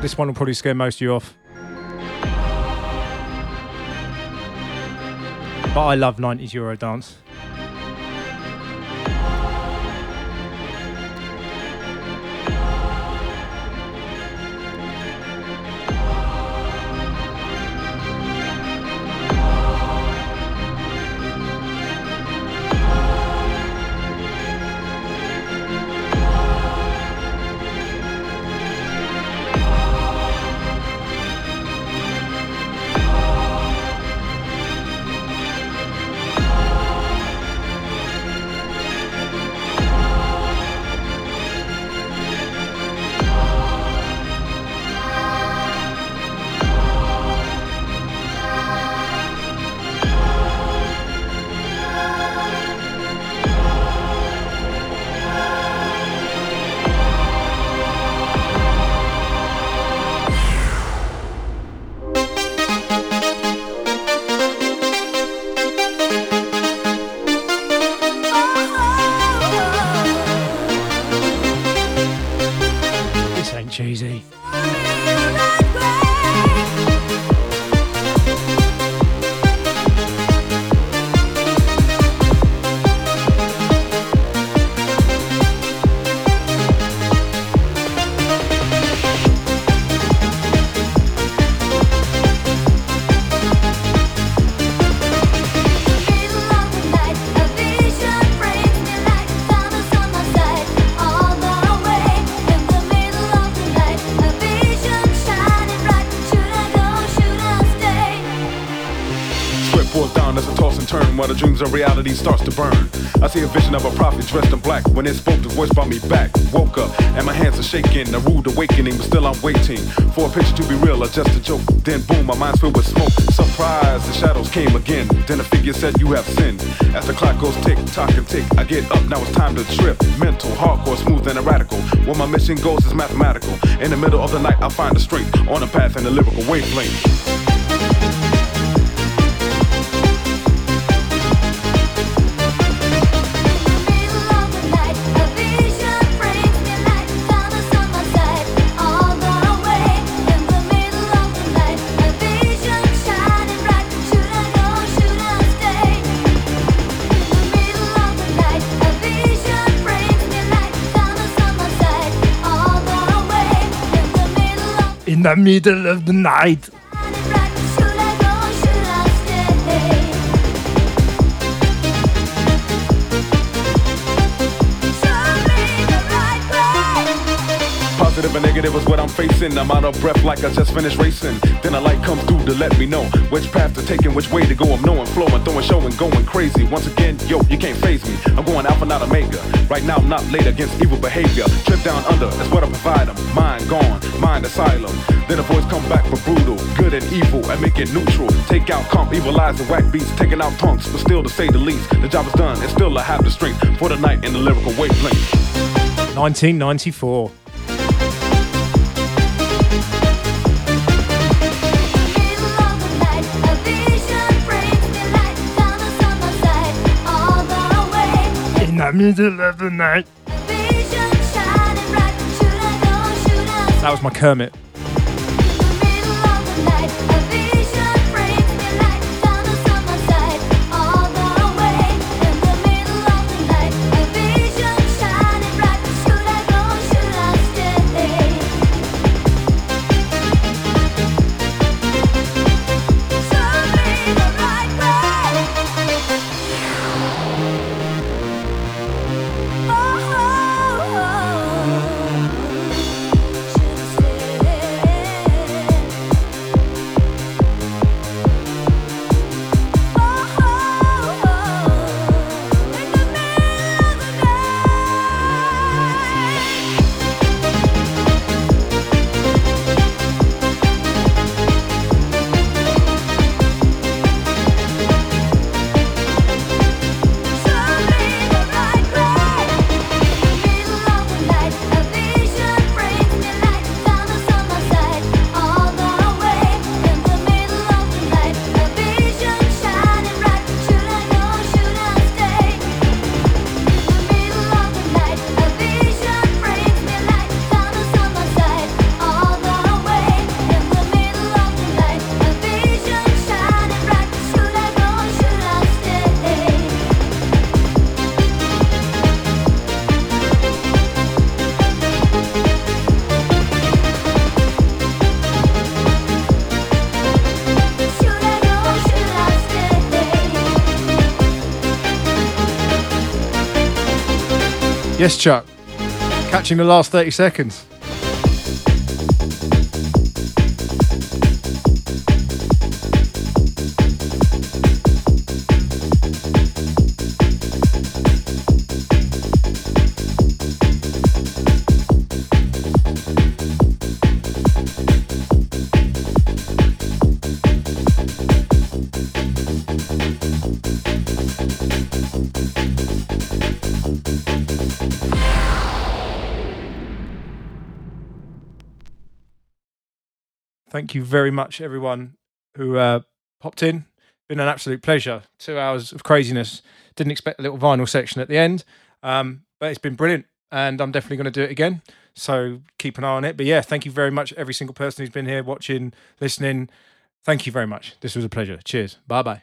This one will probably scare most of you off. But I love 90s Euro dreams of reality starts to burn. I see a vision of a prophet dressed in black when it spoke, the voice brought me back. Woke up and my hands are shaking, a rude awakening, but still I'm waiting for a picture to be real or just a joke. Then boom, my mind's filled with smoke. Surprise, the shadows came again. Then a figure said, You have sinned. As the clock goes tick, tock, and tick, I get up, now it's time to trip. Mental, hardcore, smooth, and radical. Where my mission goes is mathematical. In the middle of the night, I find the strength on a path in the lyrical wavelength. The middle of the night. Negative is what I'm facing. I'm out of breath like I just finished racing. Then a light comes through to let me know which path to take and which way to go. I'm knowing, flowing, throwing, showing, going crazy. Once again, yo, you can't phase me. I'm going alpha, not omega. Right now, I'm not late against evil behavior. Trip down under, that's what I provide them. Mind gone, mind asylum. Then the voice come back for brutal, good and evil, and make it neutral. Take out comp, evilize and whack beats, taking out punks, but still to say the least, the job is done, and still I have the strength for the night in the lyrical wavelength. 1994. The middle of the night. That was my Kermit. Yes, Chuck. Catching the last 30 seconds. Thank you very much, everyone who uh, popped in. Been an absolute pleasure. Two hours of craziness. Didn't expect a little vinyl section at the end, um, but it's been brilliant, and I'm definitely going to do it again. So keep an eye on it. But yeah, thank you very much, every single person who's been here watching, listening. Thank you very much. This was a pleasure. Cheers. Bye bye.